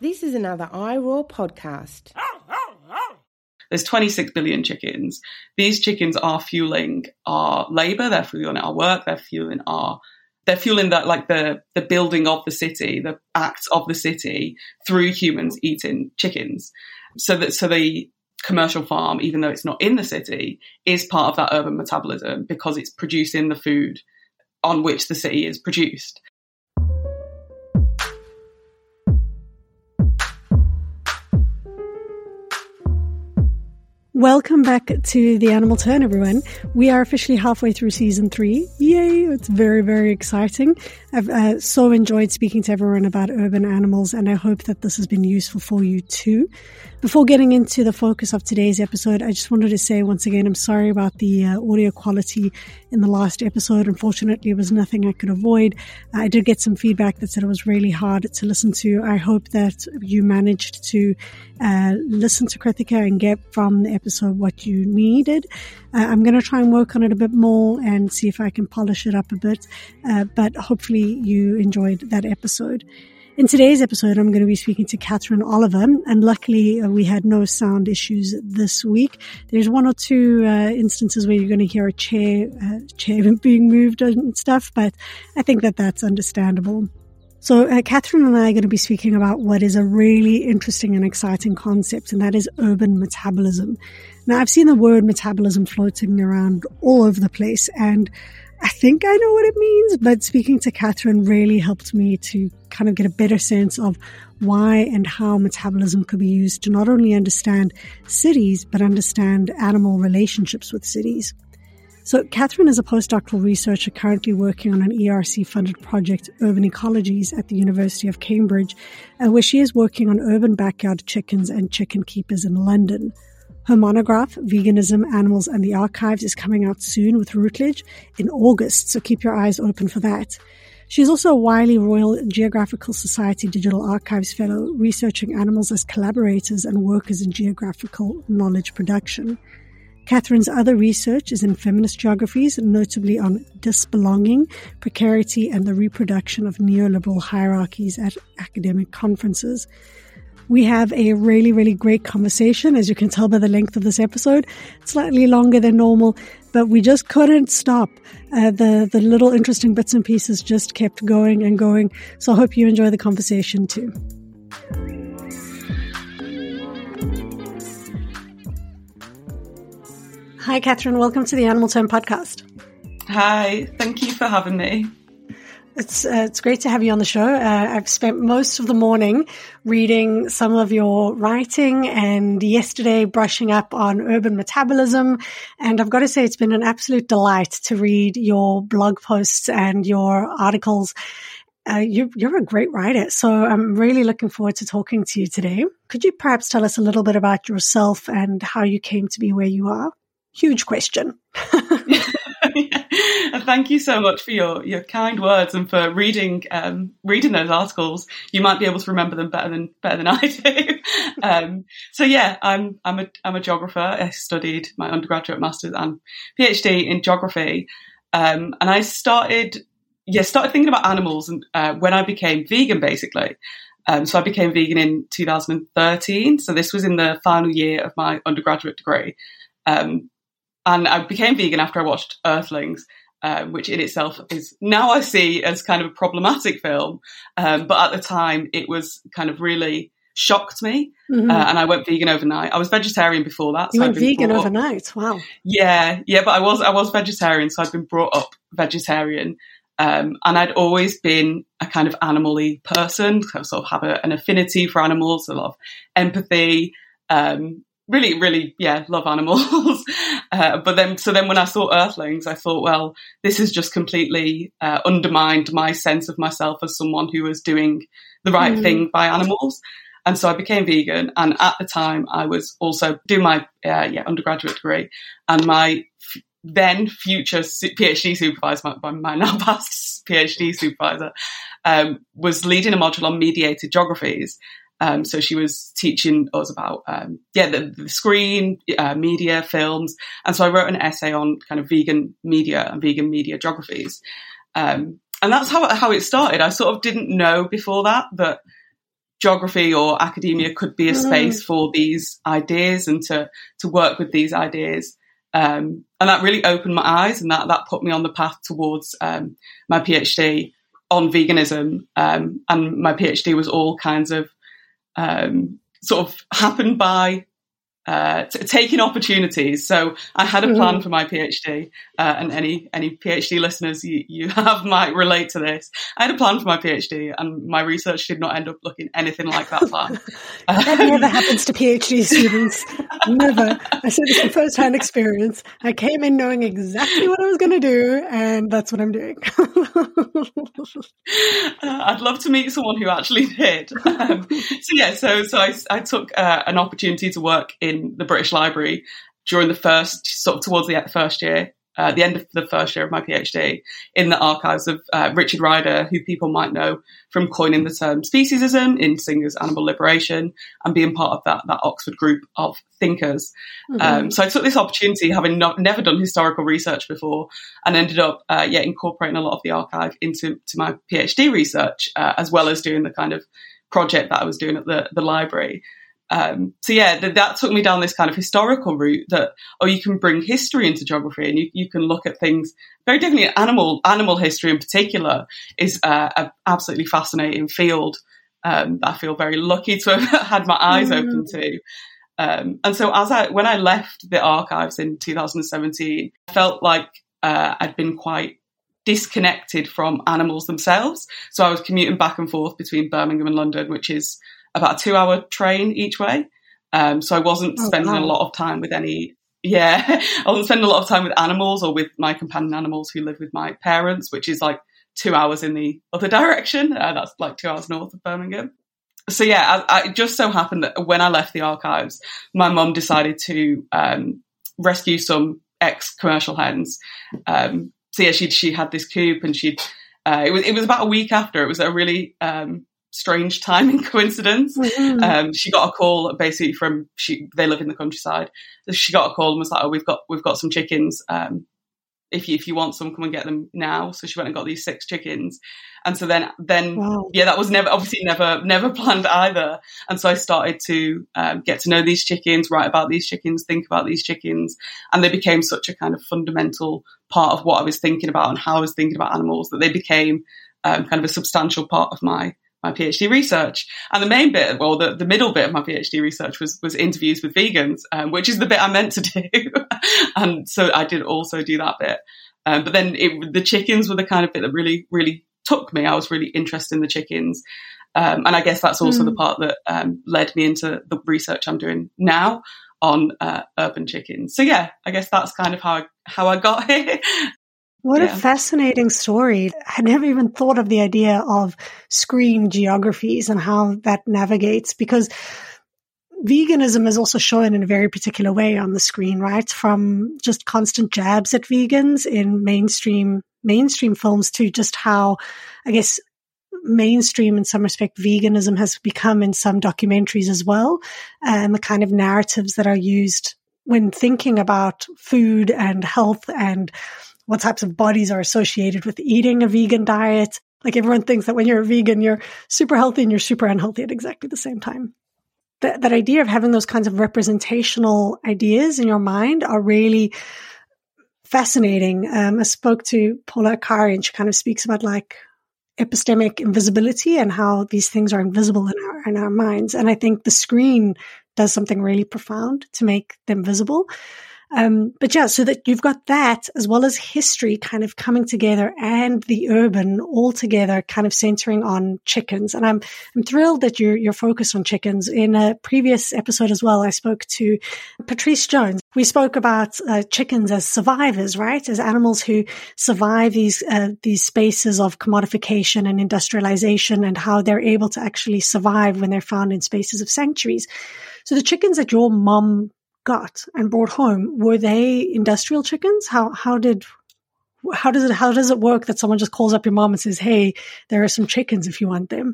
This is another iRaw podcast. There's 26 billion chickens. These chickens are fueling our labor, they're fueling our work, they're fueling our they're fueling that like the the building of the city, the acts of the city through humans eating chickens. So that so the commercial farm, even though it's not in the city, is part of that urban metabolism because it's producing the food on which the city is produced. Welcome back to the Animal Turn, everyone. We are officially halfway through season three. Yay! It's very, very exciting. I've uh, so enjoyed speaking to everyone about urban animals, and I hope that this has been useful for you too. Before getting into the focus of today's episode, I just wanted to say once again, I'm sorry about the uh, audio quality in the last episode. Unfortunately, it was nothing I could avoid. I did get some feedback that said it was really hard to listen to. I hope that you managed to uh, listen to Kritika and get from the episode what you needed. Uh, I'm going to try and work on it a bit more and see if I can polish it up a bit. Uh, but hopefully, you enjoyed that episode. In today's episode, I'm going to be speaking to Catherine Oliver, and luckily uh, we had no sound issues this week. There's one or two uh, instances where you're going to hear a chair, uh, chair being moved and stuff, but I think that that's understandable. So, uh, Catherine and I are going to be speaking about what is a really interesting and exciting concept, and that is urban metabolism. Now, I've seen the word metabolism floating around all over the place, and I think I know what it means, but speaking to Catherine really helped me to kind of get a better sense of why and how metabolism could be used to not only understand cities, but understand animal relationships with cities. So, Catherine is a postdoctoral researcher currently working on an ERC funded project, Urban Ecologies, at the University of Cambridge, uh, where she is working on urban backyard chickens and chicken keepers in London. Her monograph, Veganism, Animals and the Archives, is coming out soon with Routledge in August, so keep your eyes open for that. She's also a Wiley Royal Geographical Society Digital Archives Fellow, researching animals as collaborators and workers in geographical knowledge production. Catherine's other research is in feminist geographies, notably on disbelonging, precarity, and the reproduction of neoliberal hierarchies at academic conferences. We have a really, really great conversation, as you can tell by the length of this episode. Slightly longer than normal, but we just couldn't stop. Uh, the the little interesting bits and pieces just kept going and going. So I hope you enjoy the conversation too. Hi, Catherine. Welcome to the Animal Turn podcast. Hi, thank you for having me. It's uh, it's great to have you on the show. Uh, I've spent most of the morning reading some of your writing, and yesterday brushing up on urban metabolism. And I've got to say, it's been an absolute delight to read your blog posts and your articles. Uh, you, you're a great writer, so I'm really looking forward to talking to you today. Could you perhaps tell us a little bit about yourself and how you came to be where you are? Huge question. thank you so much for your, your kind words and for reading um, reading those articles. You might be able to remember them better than better than I do. um, so yeah, I'm I'm a I'm a geographer. I studied my undergraduate, masters, and PhD in geography, um, and I started yeah started thinking about animals and uh, when I became vegan, basically. Um, so I became vegan in 2013. So this was in the final year of my undergraduate degree. Um, and I became vegan after I watched Earthlings, um, which in itself is now I see as kind of a problematic film. Um, but at the time, it was kind of really shocked me, mm-hmm. uh, and I went vegan overnight. I was vegetarian before that. You so went vegan overnight. Wow. Yeah, yeah, but I was I was vegetarian, so I'd been brought up vegetarian. Um, and I'd always been a kind of animally person, so I sort of have a, an affinity for animals, a lot of empathy, um, really, really, yeah, love animals. uh, but then, so then when I saw Earthlings, I thought, well, this has just completely uh, undermined my sense of myself as someone who was doing the right mm. thing by animals. And so I became vegan. And at the time, I was also doing my uh, yeah, undergraduate degree. And my f- then future PhD supervisor, my, my now past PhD supervisor, um, was leading a module on mediated geographies. Um, so she was teaching us about, um, yeah, the, the screen, uh, media, films. And so I wrote an essay on kind of vegan media and vegan media geographies. Um, and that's how, how it started. I sort of didn't know before that that geography or academia could be a Mm. space for these ideas and to to work with these ideas. Um, and that really opened my eyes, and that that put me on the path towards um, my PhD on veganism. Um, and my PhD was all kinds of um, sort of happened by uh, t- taking opportunities. So I had a plan Mhm. for my PhD, uh, and any any PhD listeners you, you have might relate to this. I had a plan for my PhD, and my research did not end up looking anything like that plan. That never happens to PhD students. Never. I said this from first hand experience. I came in knowing exactly what I was going to do, and that's what I'm doing. Uh, I'd love to meet someone who actually did. Um, so yeah, so so I, I took uh, an opportunity to work in the British Library during the first sort of towards the first year, uh, the end of the first year of my PhD, in the archives of uh, Richard Ryder, who people might know from coining the term speciesism in Singer's Animal Liberation and being part of that that Oxford group of thinkers. Um, so I took this opportunity, having not, never done historical research before, and ended up uh, yeah incorporating a lot of the archive into to my PhD research, uh, as well as doing the kind of project that I was doing at the the library. Um, so yeah, th- that took me down this kind of historical route that oh, you can bring history into geography, and you, you can look at things very differently. Animal animal history in particular is uh, an absolutely fascinating field um, I feel very lucky to have had my eyes Mm. open to. Um, and so as I, when I left the archives in 2017, I felt like uh, I'd been quite disconnected from animals themselves. So I was commuting back and forth between Birmingham and London, which is about a two hour train each way. Um, so I wasn't Oh, spending wow. a lot of time with any, yeah, I wasn't spending a lot of time with animals or with my companion animals who live with my parents, which is like two hours in the other direction. Uh, that's like two hours north of Birmingham so yeah, I, I it just so happened that when I left the archives, my mum decided to um, rescue some ex commercial hens. Um, so yeah, she she had this coop, and she'd uh, it was it was about a week after. It was a really um, strange timing coincidence. Mhm. Um, she got a call basically from she they live in the countryside. She got a call and was like, "Oh, we've got we've got some chickens. Um, if you if you want some, come and get them now." So she went and got these six chickens, and so then then wow. yeah, that was never obviously never never planned either. And so I started to um, get to know these chickens, write about these chickens, think about these chickens, and they became such a kind of fundamental part of what I was thinking about and how I was thinking about animals that they became um, kind of a substantial part of my my PhD research. And the main bit, well, the, the middle bit of my PhD research was was interviews with vegans, um, which is the bit I meant to do, and so I did also do that bit. Um, but then it, the chickens were the kind of bit that really really took me. I was really interested in the chickens. Um, and I guess that's also Mm. the part that um, led me into the research I'm doing now on uh, urban chickens. So yeah, I guess that's kind of how I, how I got here. What Yeah. a fascinating story. I never even thought of the idea of screen geographies and how that navigates because veganism is also shown in a very particular way on the screen, right? From just constant jabs at vegans in mainstream mainstream films to just how I guess mainstream in some respect veganism has become in some documentaries as well and the kind of narratives that are used when thinking about food and health and what types of bodies are associated with eating a vegan diet. Like everyone thinks that when you're a vegan, you're super healthy and you're super unhealthy at exactly the same time. That, that idea of having those kinds of representational ideas in your mind are really fascinating. Um, I spoke to Paula Arcari and she kind of speaks about like epistemic invisibility and how these things are invisible in our, in our minds. And I think the screen does something really profound to make them visible. Um, but yeah, so that you've got that as well as history kind of coming together and the urban all together kind of centering on chickens. And I'm, I'm thrilled that you're, you're focused on chickens. In a previous episode as well, I spoke to Patrice Jones. We spoke about uh, chickens as survivors, right? As animals who survive these, uh, these spaces of commodification and industrialization and how they're able to actually survive when they're found in spaces of sanctuaries. So the chickens that your mom got and brought home were they industrial chickens how how did how does it how does it work that someone just calls up your mom and says hey there are some chickens if you want them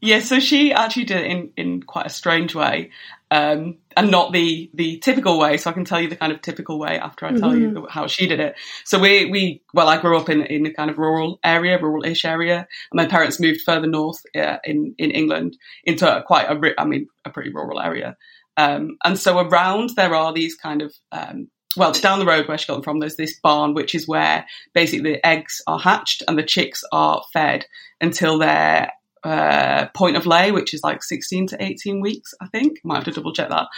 Yeah, so she actually did it in, in quite a strange way. um, and not the the typical way. So I can tell you the kind of typical way after I tell mm-hmm. you how she did it. So we we well, I grew up in in a kind of rural area, rural-ish area, and my parents moved further north uh, in in England into a, quite a I mean a pretty rural area. Um, and so around there are these kind of um, well, down the road where she got them from, there's this barn, which is where basically the eggs are hatched and the chicks are fed until they're uh, point of lay, which is like 16 to 18 weeks, I think. Might have to double check that.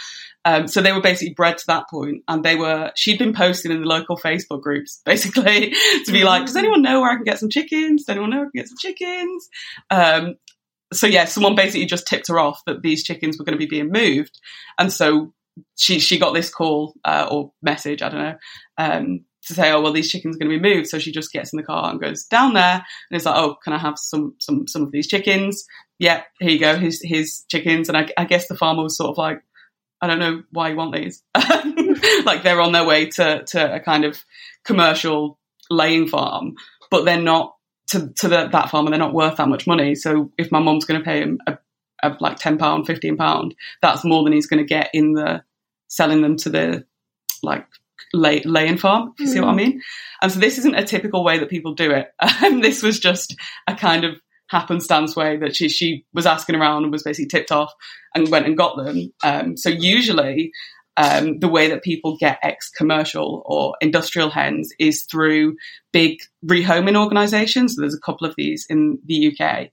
Um, so they were basically bred to that point, and they were. She'd been posting in the local Facebook groups, basically, to be like, "Does anyone know where I can get some chickens? Does anyone know where I can get some chickens?" Um, so yeah, someone basically just tipped her off that these chickens were going to be being moved, and so she she got this call uh, or message, I don't know, um, to say, oh well, these chickens are going to be moved. So she just gets in the car and goes down there, and it's like, oh, can I have some some some of these chickens? Yeah, here you go, here's his chickens. And I, I, guess the farmer was sort of like, I don't know why you want these. like they're on their way to to a kind of commercial laying farm, but they're not to to the, that farmer. They're not worth that much money. So if my mom's going to pay him a, a like ten pound, fifteen pound, that's more than he's going to get in the selling them to the like lay, laying farm, if you mm. see what I mm. mean. And so this isn't a typical way that people do it. Um, this was just a kind of happenstance way that she, she was asking around and was basically tipped off and went and got them. Um, so usually um, the way that people get ex commercial or industrial hens is through big rehoming organizations. So there's a couple of these in the UK.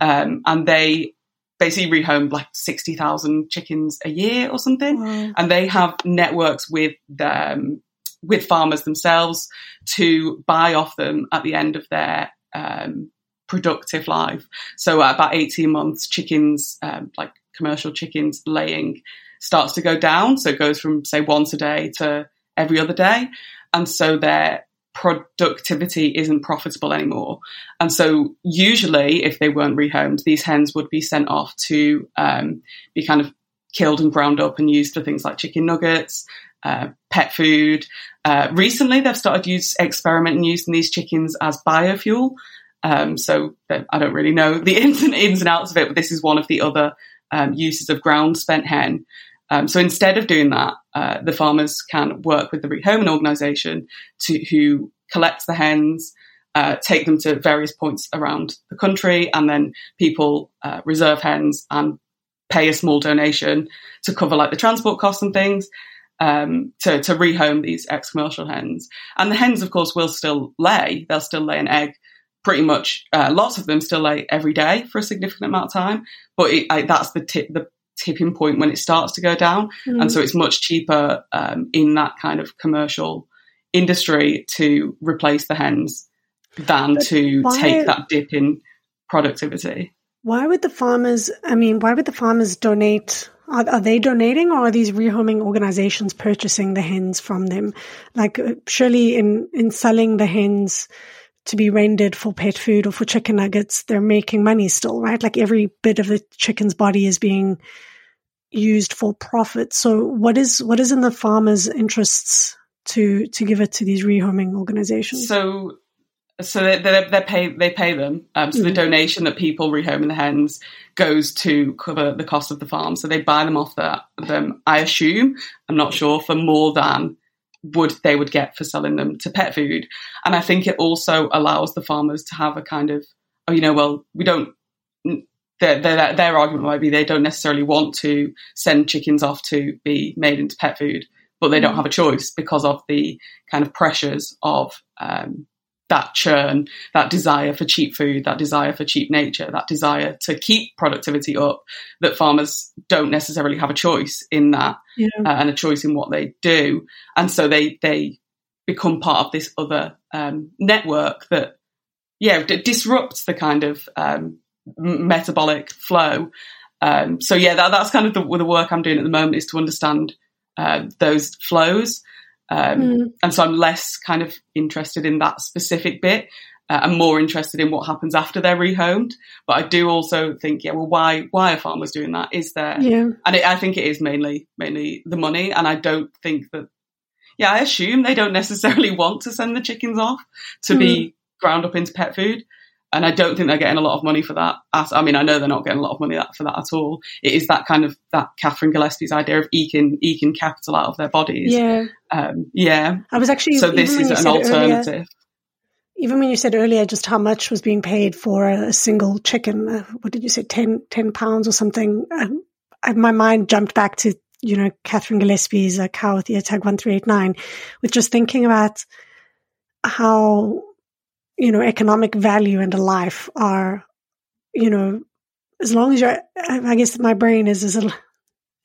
Um, and they basically rehomed like 60,000 chickens a year or something. Wow. And they have networks with um, with farmers themselves to buy off them at the end of their um, productive life. So at about 18 months, chickens, um, like commercial chickens laying starts to go down. So it goes from say once a day to every other day. And so their productivity isn't profitable anymore. And so usually if they weren't rehomed, these hens would be sent off to um, be kind of killed and ground up and used for things like chicken nuggets, uh, pet food. Uh, recently, they've started use experimenting using these chickens as biofuel. Um, so I don't really know the ins and ins and outs of it, but this is one of the other um, uses of ground spent hen. Um, so instead of doing that, uh, the farmers can work with the rehoming organisation to who collects the hens, uh, take them to various points around the country, and then people uh, reserve hens and pay a small donation to cover like the transport costs and things um, to to rehome these ex-commercial hens. And the hens, of course, will still lay; they'll still lay an egg. Pretty much, uh, lots of them still lay every day for a significant amount of time. But it, I, that's the tip, the tipping point when it starts to go down, mm. and so it's much cheaper um, in that kind of commercial industry to replace the hens than but to why, take that dip in productivity. Why would the farmers? I mean, why would the farmers donate? Are, are, they donating, or are these rehoming organizations purchasing the hens from them? Like, uh, surely in in selling the hens to be rendered for pet food or for chicken nuggets, they're making money still, right? Like every bit of the chicken's body is being used for profit. So, what is what is in the farmer's interests to to give it to these rehoming organizations? So so they, they, they, pay they pay them. Um, so mm-hmm. the donation that people rehoming the hens goes to cover the cost of the farm. So they buy them off the, them. I assume I'm not sure for more than would they would get for selling them to pet food. And I think it also allows the farmers to have a kind of oh you know well we don't. Their, their, their argument might be they don't necessarily want to send chickens off to be made into pet food, but they don't mm. have a choice because of the kind of pressures of um, that churn, that desire for cheap food, that desire for cheap nature, that desire to keep productivity up, that farmers don't necessarily have a choice in that yeah. uh, and a choice in what they do. And so they, they become part of this other um, network that, yeah, d- disrupts the kind of um, metabolic flow. Um, so yeah, that, that's kind of the, the, work I'm doing at the moment is to understand uh, those flows um, mm. And so I'm less kind of interested in that specific bit. Uh, I'm more interested in what happens after they're rehomed. But I do also think, yeah, well, why why are farmers doing that? Is there? Yeah. And it, I think it is mainly mainly the money. And I don't think that. Yeah, I assume they don't necessarily want to send the chickens off to mm. be ground up into pet food. And I don't think they're getting a lot of money for that. I mean, I know they're not getting a lot of money for that at all. It is that kind of that Kathryn Gillespie's idea of eking eking capital out of their bodies. Yeah, um, yeah. I was actually so this is an alternative. Earlier, even when you said earlier just how much was being paid for a single chicken, uh, what did you say, 10, 10 pounds or something? Um, I, my mind jumped back to you know Kathryn Gillespie's uh, cow with the tag one three eight nine, with just thinking about how you know, economic value and a life are, you know, as long as you're, I guess my brain is, is a,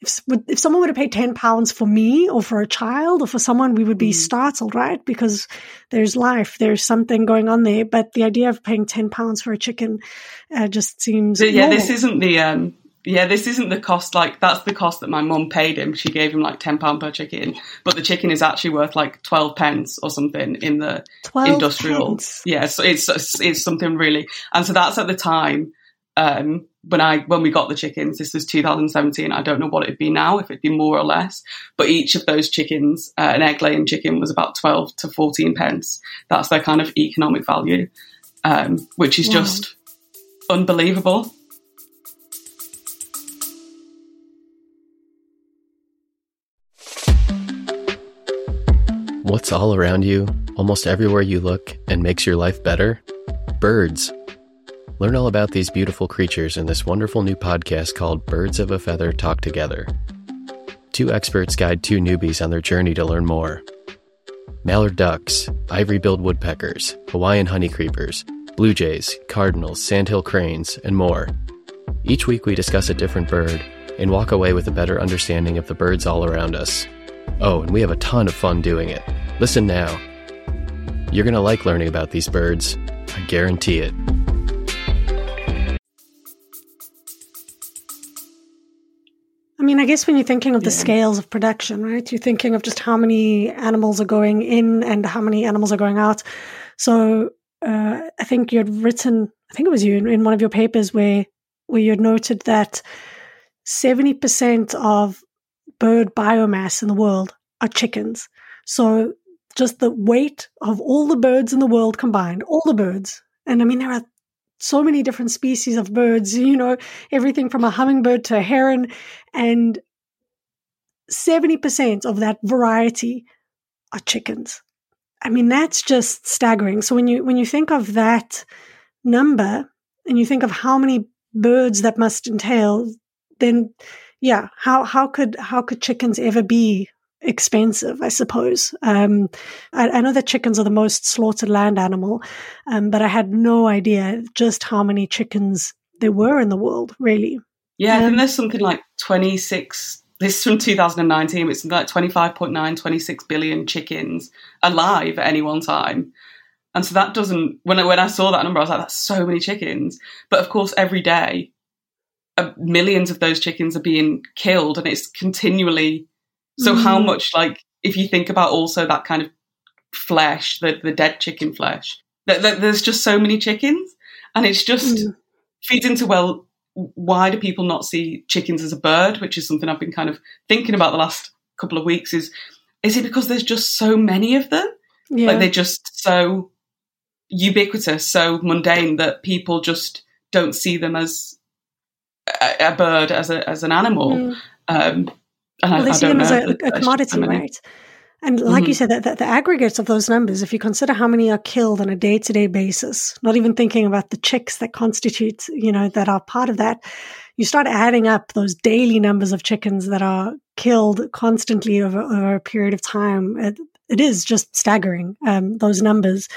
if, if someone were to pay 10 pounds for me or for a child or for someone, we would be mm. startled, right? Because there's life, there's something going on there. But the idea of paying 10 pounds for a chicken uh, just seems. yeah, normal. this isn't the, um, yeah, this isn't the cost. Like that's the cost that my mum paid him. She gave him like ten pound per chicken, but the chicken is actually worth like twelve pence or something in the industrial. Pence. Yeah, so it's, it's, it's something really. And so that's at the time um, when I when we got the chickens. This was 2017. I don't know what it'd be now, if it'd be more or less. But each of those chickens, uh, an egg laying chicken, was about twelve to fourteen pence. That's their kind of economic value, um, which is wow. just unbelievable. What's all around you, almost everywhere you look, and makes your life better? Birds. Learn all about these beautiful creatures in this wonderful new podcast called Birds of a Feather Talk Together. Two experts guide two newbies on their journey to learn more. Mallard ducks, ivory billed woodpeckers, Hawaiian honeycreepers, blue jays, cardinals, sandhill cranes, and more. Each week we discuss a different bird and walk away with a better understanding of the birds all around us. Oh, and we have a ton of fun doing it. Listen now. You're going to like learning about these birds. I guarantee it. I mean, I guess when you're thinking of the yeah. scales of production, right? You're thinking of just how many animals are going in and how many animals are going out. So uh, I think you had written, I think it was you in, in one of your papers where where you had noted that 70% of bird biomass in the world are chickens. So just the weight of all the birds in the world combined, all the birds. And I mean, there are so many different species of birds, you know, everything from a hummingbird to a heron. And 70% of that variety are chickens. I mean, that's just staggering. So when you, when you think of that number and you think of how many birds that must entail, then yeah, how how could how could chickens ever be expensive? I suppose. Um, I, I, know that chickens are the most slaughtered land animal, um, but I had no idea just how many chickens there were in the world. Really. Yeah, I think um, there's something like 26 this is from 2019, it's like 25.9, 26 billion chickens alive at any one time. And so that doesn't, when I, when I saw that number, I was like, that's so many chickens. But of course, every day uh, millions of those chickens are being killed and it's continually so mm. how much like if you think about also that kind of flesh the, the dead chicken flesh that, that there's just so many chickens and it's just mm. feeds into well why do people not see chickens as a bird which is something i've been kind of thinking about the last couple of weeks is is it because there's just so many of them yeah. like they're just so ubiquitous so mundane that people just don't see them as a, a bird as a as an animal. Mm. Um, and well, I, they see them as a, a commodity, right? And like mm-hmm. you said, that the, the, aggregates of those numbers, if you consider how many are killed on a day to day basis, not even thinking about the chicks that constitute, you know, that are part of that, you start adding up those daily numbers of chickens that are killed constantly over, over a period of time. It, it is just staggering, um, those numbers.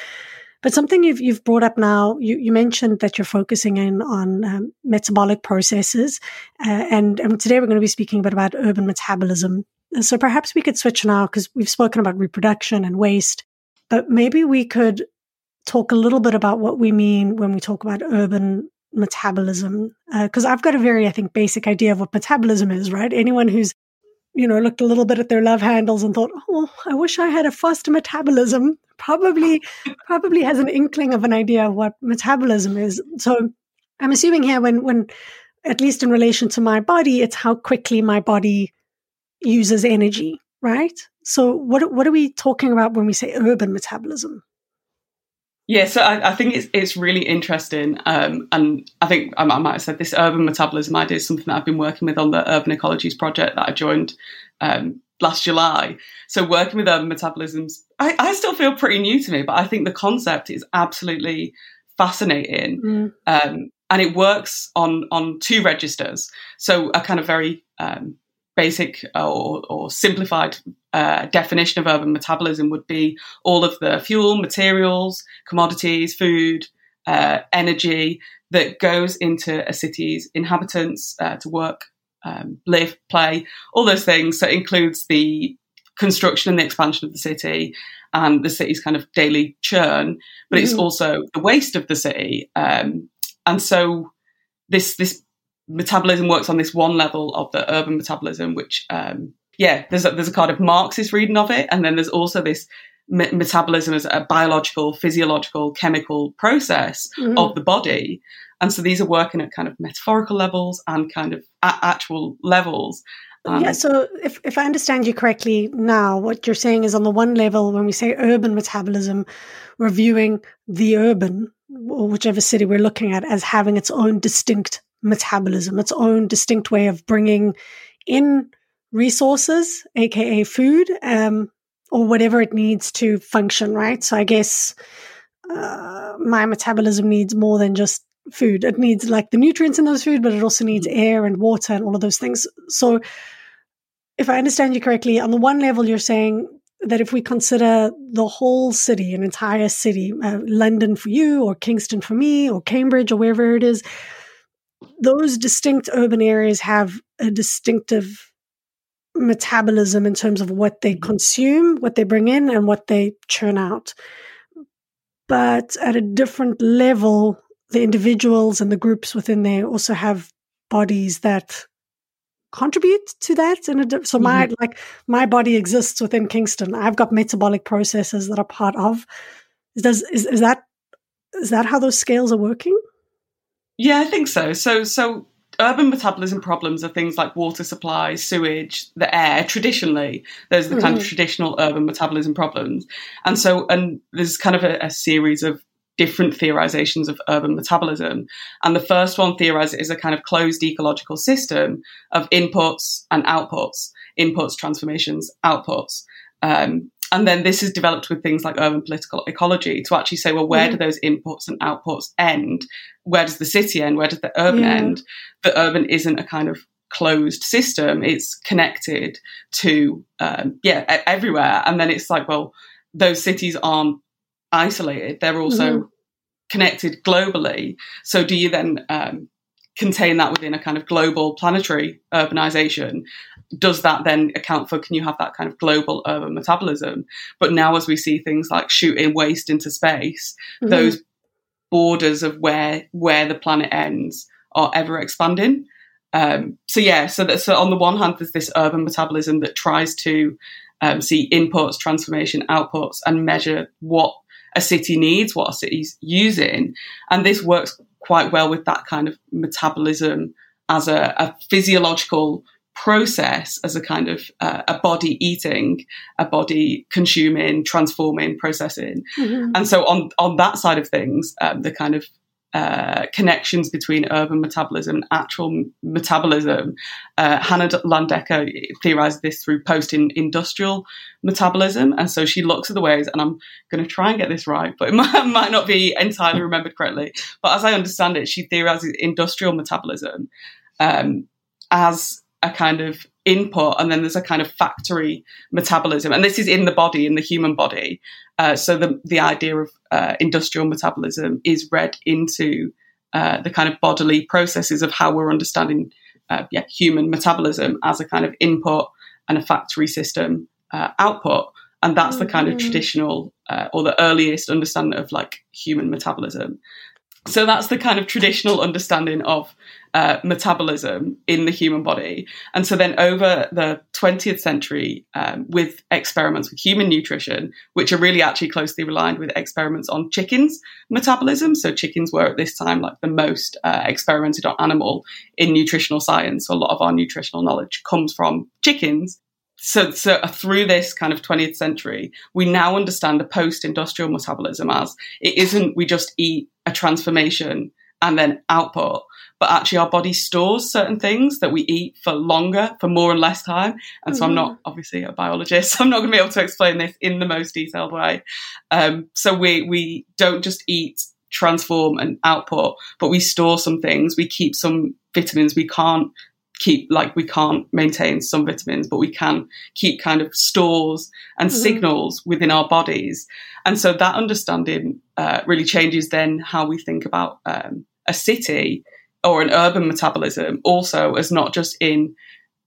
But something you've you've brought up now, you, you mentioned that you're focusing in on um, metabolic processes, uh, and, and today we're going to be speaking a bit about urban metabolism. So perhaps we could switch now because we've spoken about reproduction and waste, but maybe we could talk a little bit about what we mean when we talk about urban metabolism because uh, i've got a very i think basic idea of what metabolism is right anyone who's you know, looked a little bit at their love handles and thought, "Oh, I wish I had a faster metabolism." Probably, probably has an inkling of an idea of what metabolism is. So, I'm assuming here, when when at least in relation to my body, it's how quickly my body uses energy, right? So, what what are we talking about when we say urban metabolism? Yeah, so I, I, think it's it's really interesting, um, and I think I, might have said this urban metabolism idea is something that I've been working with on the Urban Ecologies project that I joined um, last July. So working with urban metabolisms, I, I, still feel pretty new to me, but I think the concept is absolutely fascinating, mm. um, and it works on on two registers. So a kind of very um, basic or, or simplified uh, definition of urban metabolism would be all of the fuel, materials, commodities, food, uh, energy that goes into a city's inhabitants uh, to work, um, live, play, all those things. So it includes the construction and the expansion of the city and the city's kind of daily churn, but it's also the waste of the city. Um, and so this this metabolism works on this one level of the urban metabolism, which, um, yeah, there's a, there's a kind of Marxist reading of it. And then there's also this me- metabolism as a biological, physiological, chemical process mm-hmm. of the body. And so these are working at kind of metaphorical levels and kind of actual levels. Um, yeah, so if, if I understand you correctly now, what you're saying is on the one level, when we say urban metabolism, we're viewing the urban, or whichever city we're looking at, as having its own distinct metabolism, its own distinct way of bringing in resources, aka food, um, or whatever it needs to function, right? So I guess uh, my metabolism needs more than just food. It needs like the nutrients in those food, but it also needs mm. air and water and all of those things. So if I understand you correctly, on the one level, you're saying that if we consider the whole city, an entire city, uh, London for you, or Kingston for me, or Cambridge, or wherever it is, those distinct urban areas have a distinctive metabolism in terms of what they consume, what they bring in, and what they churn out. But at a different level, the individuals and the groups within there also have bodies that contribute to that in a so my mm-hmm. like my body exists within kingston i've got metabolic processes that are part of does is, is that is that how those scales are working yeah, I think so. So, so urban metabolism problems are things like water supply, sewage, the air. Traditionally, those are the mm-hmm. kind of mm-hmm. traditional urban metabolism problems. And so, and there's kind of a, a, series of different theorizations of urban metabolism. And the first one theorized is a kind of closed ecological system of inputs and outputs, inputs, transformations, outputs. Um, and then this is developed with things like urban political ecology to actually say, well, where mm do those inputs and outputs end? Where does the city end? Where does the urban yeah. end? The urban isn't a kind of closed system. It's connected to, um, yeah, everywhere. And then it's like, well, those cities aren't isolated. They're also mm-hmm. connected globally. So do you then um, contain that within a kind of global planetary urbanization does that then account for can you have that kind of global urban metabolism? But now as we see things like shooting waste into space mm-hmm. those borders of where where the planet ends are ever expanding. Um, so yeah so that so on the one hand there's this urban metabolism that tries to um, see inputs transformation outputs and measure what a city needs what a city's using. And this works quite well with that kind of metabolism as a, a physiological process as a kind of uh, a body eating, a body consuming, transforming, processing. Mm-hmm. And so on on that side of things, um, the kind of uh, connections between urban metabolism and actual metabolism. Uh, Hannah Landecker theorized this through post industrial metabolism. And so she looks at the ways, and I'm going to try and get this right, but it might, might, not be entirely remembered correctly. But as I understand it, she theorizes industrial metabolism um, as a kind of input and then there's a kind of factory metabolism and this is in the body in the human body uh, so the the idea of uh, industrial metabolism is read into uh, the kind of bodily processes of how we're understanding uh, yeah, human metabolism as a kind of input and a factory system uh, output and that's mm-hmm. the kind of mm-hmm. traditional uh, or the earliest understanding of like human metabolism so that's the kind of traditional understanding of uh, metabolism in the human body. And so then over the 20th century, um, with experiments with human nutrition, which are really actually closely aligned with experiments on chickens' metabolism. So chickens were at this time like the most uh, experimented on animal in nutritional science. So a lot of our nutritional knowledge comes from chickens. so, so through this kind of 20th century, we now understand the post-industrial metabolism as it isn't we just eat a transformation and then output, but actually our body stores certain things that we eat for longer, for more and less time. And so mm-hmm. I'm not mm-hmm. obviously a biologist, so I'm not going to be able to explain this in the most detailed way. Um, so we we don't just eat transform and output, but we store some things. We keep some vitamins we can't keep like we can't maintain some vitamins but we can keep kind of stores and mm-hmm. signals within our bodies and so that understanding uh, really changes then how we think about um, a city or an urban metabolism also as not just in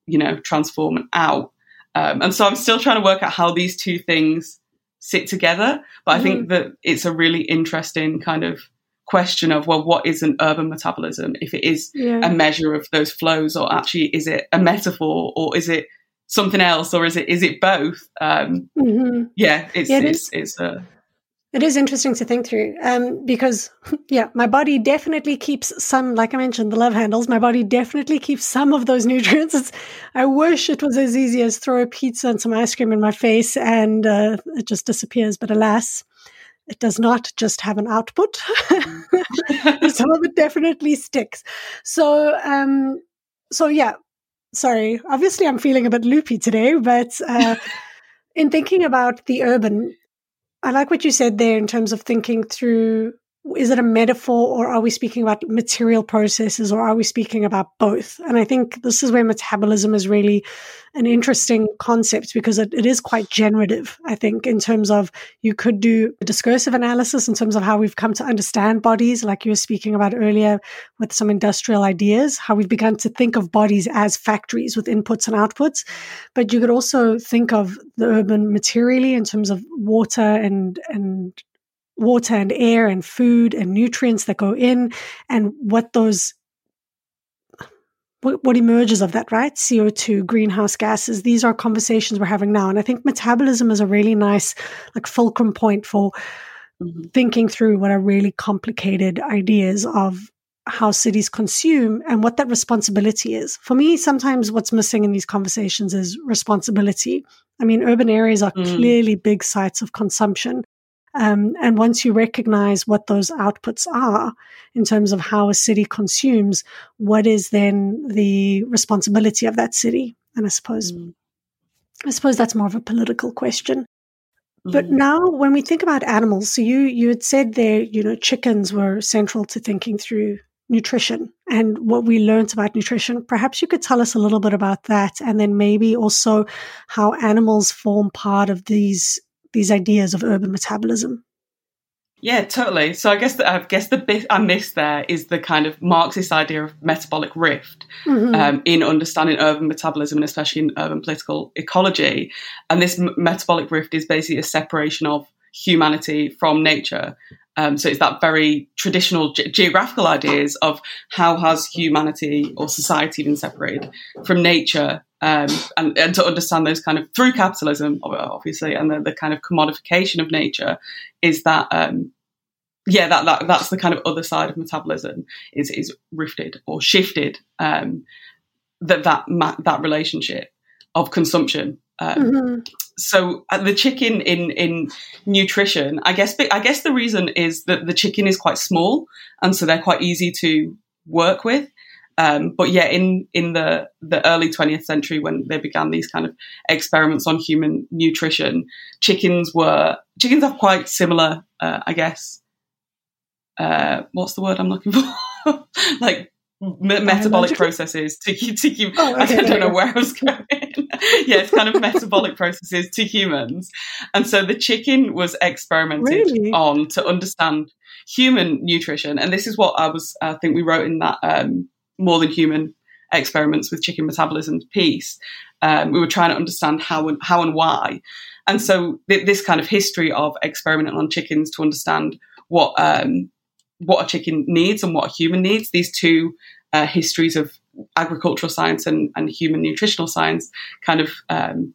you know transform and out um, and so i'm still trying to work out how these two things sit together but i think mm-hmm. that it's a really interesting kind of question of well what is an urban metabolism if it is yeah. a measure of those flows or actually is it a metaphor or is it something else or is it is it both um mm-hmm. yeah it's yeah, it it's, it's uh, it is interesting to think through um, because, yeah, my body definitely keeps some, like I mentioned, the love handles. My body definitely keeps some of those nutrients. It's, I wish it was as easy as throw a pizza and some ice cream in my face and uh, it just disappears. But alas, it does not just have an output. Some of it definitely sticks. So, um, so yeah, sorry. Obviously, I'm feeling a bit loopy today, but uh, in thinking about the urban, I like what you said there in terms of thinking through is it a metaphor or are we speaking about material processes or are we speaking about both? And I think this is where metabolism is really an interesting concept because it, it is quite generative, I think, in terms of you could do a discursive analysis in terms of how we've come to understand bodies, like you were speaking about earlier with some industrial ideas, how we've begun to think of bodies as factories with inputs and outputs. But you could also think of the urban materially in terms of water and, and water and air and food and nutrients that go in and what those what, emerges of that, right? CO2, greenhouse gases. These are conversations we're having now. And I think metabolism is a really nice, like, fulcrum point for mm-hmm. thinking through what are really complicated ideas of how cities consume and what that responsibility is. For me, sometimes what's missing in these conversations is responsibility. I mean, urban areas are mm. clearly big sites of consumption. Um, and once you recognize what those outputs are in terms of how a city consumes, what is then the responsibility of that city? And I suppose, mm. I suppose that's more of a political question. Mm. But now, when we think about animals, so you you had said there, you know, chickens were central to thinking through nutrition and what we learned about nutrition. Perhaps you could tell us a little bit about that, and then maybe also how animals form part of these these ideas of urban metabolism. Yeah, totally. So I guess that I guess the bit I missed there is the kind of Marxist idea of metabolic rift mm-hmm. um, in understanding urban metabolism and especially in urban political ecology. And this m- metabolic rift is basically a separation of humanity from nature. Um, so it's that very traditional ge- geographical ideas of how has humanity or society been separated from nature um, and, and, to understand those kind of through capitalism, obviously, and the, the kind of commodification of nature is that, um, yeah, that, that that's the kind of other side of metabolism is is rifted or shifted um, that that that relationship of consumption. Um, mm-hmm. So uh, the chicken in in nutrition, I guess, I guess the reason is that the chicken is quite small, and so they're quite easy to work with. Um, but yeah, in in the the early 20th century, when they began these kind of experiments on human nutrition, chickens were chickens have quite similar, uh, I guess. Uh, what's the word I'm looking for? like metabolic processes to to oh, okay, I don't know where I was going. yeah, it's kind of metabolic processes to humans, and so the chicken was experimented really? on to understand human nutrition, and this is what I was. I think we wrote in that um, more than human experiments with chicken metabolism piece. Um, we were trying to understand how and how and why, and so th- this kind of history of experimenting on chickens to understand what um, what a chicken needs and what a human needs. These two uh, histories of agricultural science and, and human nutritional science kind of um,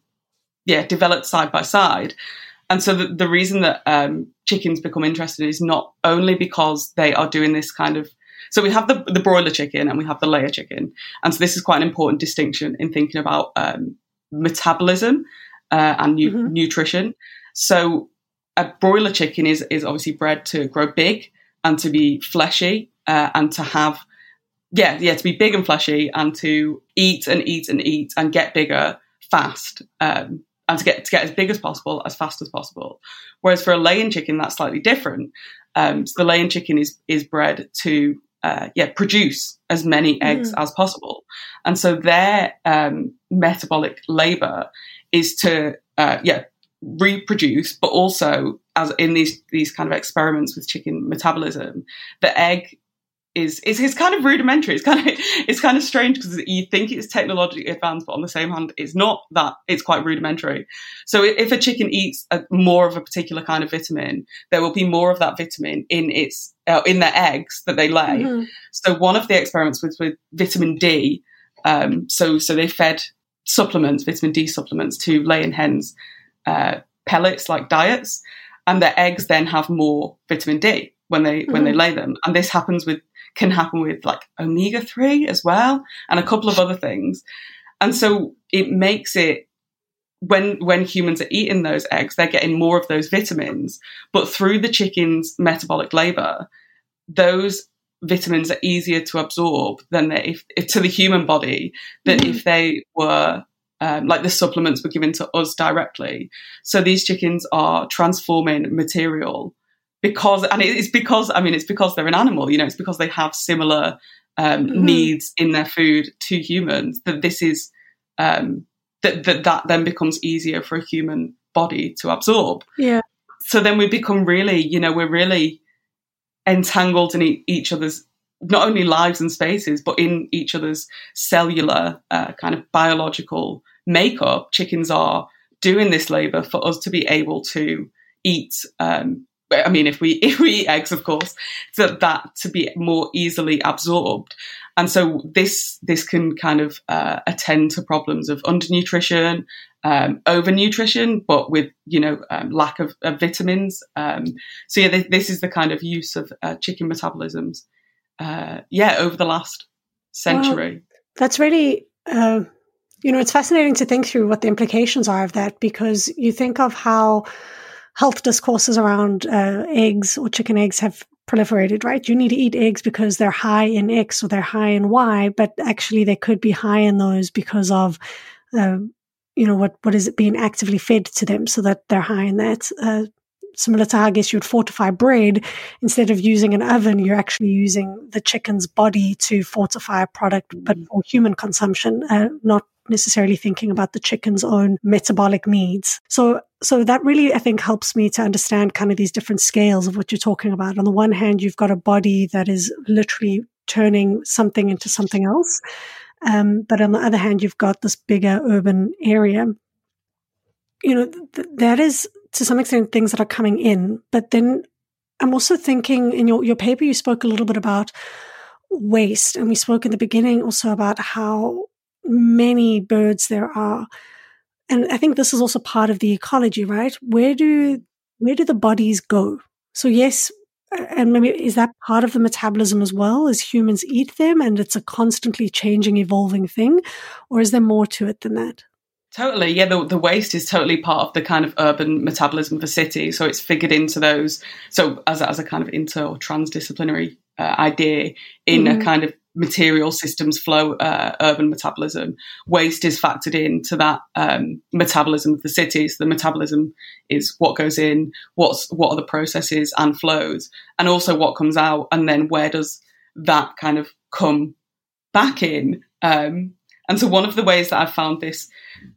yeah developed side by side. And so the, the reason that um, chickens become interested is not only because they are doing this kind of so we have the, the broiler chicken and we have the layer chicken. And so this is quite an important distinction in thinking about um, metabolism uh, and nu- Mhm. nutrition. So a broiler chicken is is obviously bred to grow big and to be fleshy uh, and to have yeah yeah to be big and fleshy and to eat and eat and eat and get bigger fast um, and to get to get as big as possible as fast as possible. Whereas for a laying chicken, that's slightly different. Um, so the laying chicken is is bred to uh, yeah produce as many eggs as possible, and so their um, metabolic labor is to uh, yeah reproduce, but also as in these these kind of experiments with chicken metabolism, the egg is is is kind of rudimentary. It's kind of it's kind of strange because you think it's technologically advanced, but on the same hand, it's not that. It's quite rudimentary. So if a chicken eats a, more of a particular kind of vitamin, there will be more of that vitamin in its uh, in their eggs that they lay. Mhm. So one of the experiments was with vitamin D. Um, so so they fed supplements, vitamin D supplements, to laying hens uh, pellets like diets, and their eggs then have more vitamin D when they when they lay them. And this happens with can happen with like omega three as well, and a couple of other things. And so it makes it when when humans are eating those eggs, they're getting more of those vitamins, but through the chicken's metabolic labor, those vitamins are easier to absorb than they, if, if to the human body than Mhm. if they were um, like the supplements were given to us directly. So these chickens are transforming material because, and it's because, I mean, it's because they're an animal, you know, it's because they have similar um, Mhm. needs in their food to humans that this is, um, that, that that then becomes easier for a human body to absorb. Yeah. So then we become really, you know, we're really entangled in e- each other's not only lives and spaces, but in each other's cellular uh, kind of biological makeup. Chickens are doing this labor for us to be able to eat. Um, I mean, if we if we eat eggs, of course, so that to be more easily absorbed, and so this this can kind of uh, attend to problems of undernutrition, um, overnutrition, but with you know um, lack of, of vitamins. Um, so yeah, this, this is the kind of use of uh, chicken metabolisms. Uh, yeah, over the last century. That's really, uh, you know, it's fascinating to think through what the implications are of that because you think of how health discourses around uh, eggs or chicken eggs have proliferated, right? You need to eat eggs because they're high in X or they're high in Y, but actually they could be high in those because of, uh, you know, what what is it being actively fed to them so that they're high in that. Uh, similar to how I guess you'd fortify bread, instead of using an oven, you're actually using the chicken's body to fortify a product, but for human consumption, uh, not necessarily thinking about the chicken's own metabolic needs. So, so that really, I think, helps me to understand kind of these different scales of what you're talking about. On the one hand, you've got a body that is literally turning something into something else. Um, but on the other hand, you've got this bigger urban area. You know, th- that is to some extent things that are coming in. But then I'm also thinking in your, your paper, you spoke a little bit about waste. And we spoke in the beginning also about how many birds there are. And I think this is also part of the ecology, right? Where do, where do the bodies go? So yes, and maybe is that part of the metabolism as well as humans eat them and it's a constantly changing, evolving thing? Or is there more to it than that? Totally, yeah. The, the waste is totally part of the kind of urban metabolism of a city, so it's figured into those. So as a, as a kind of inter or transdisciplinary uh, idea in Mhm. a kind of material systems flow uh, urban metabolism, waste is factored into that um, metabolism of the city. So the metabolism is what goes in, what's what are the processes and flows, and also what comes out, and then where does that kind of come back in. Um, and so one of the ways that I've found this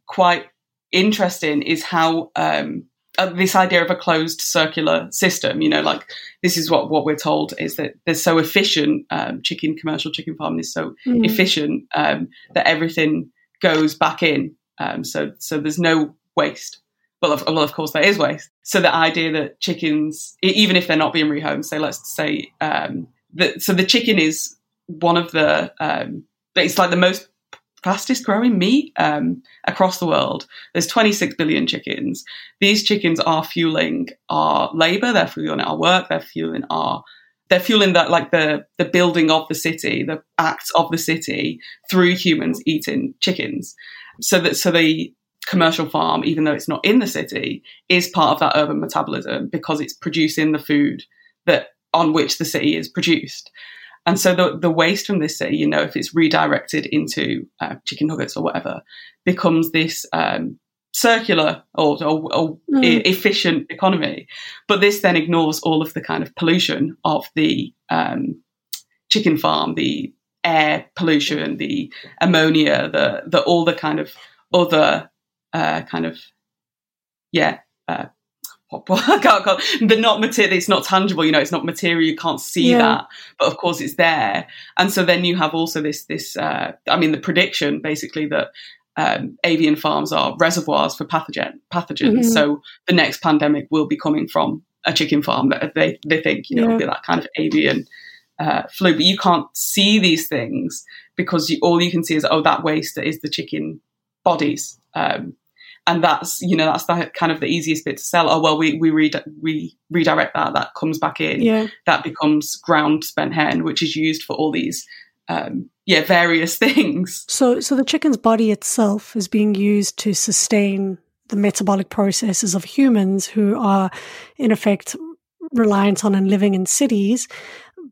quite interesting is how um, uh, this idea of a closed circular system, you know, like this is what, what we're told is that they're so efficient, um, chicken, commercial chicken farming is so Mm. efficient um, that everything goes back in. Um, so, so there's no waste. Well of, well, of course, there is waste. So the idea that chickens, even if they're not being rehomed, say, let's say, um, that, so the chicken is one of the, um, it's like the most fastest growing meat um, across the world. There's 26 billion chickens. These chickens are fueling our labor. They're fueling our work. They're fueling our they're fueling that like the the building of the city, the acts of the city through humans eating chickens. So that so the commercial farm, even though it's not in the city, is part of that urban metabolism because it's producing the food that on which the city is produced. And so the, the waste from this city, you know, if it's redirected into uh, chicken nuggets or whatever, becomes this um, circular or, or, or mm. e- efficient economy. But this then ignores all of the kind of pollution of the um, chicken farm, the air pollution, the ammonia, the the all the kind of other uh, kind of yeah. Uh, I can't, can't, but not material. It's not tangible, you know. It's not material. You can't see yeah. that, but of course it's there. And so then you have also this, this. Uh, I mean, the prediction basically that um, avian farms are reservoirs for pathogen pathogens. Mm-hmm. So the next pandemic will be coming from a chicken farm. That they they think you know yeah. will be that kind of avian uh, flu, but you can't see these things because you, all you can see is oh that waste that is the chicken bodies. Um, and that's you know that's the kind of the easiest bit to sell. Oh well, we we, re- we redirect that. That comes back in. Yeah. That becomes ground spent hen, which is used for all these um, yeah various things. So so the chicken's body itself is being used to sustain the metabolic processes of humans who are in effect reliant on and living in cities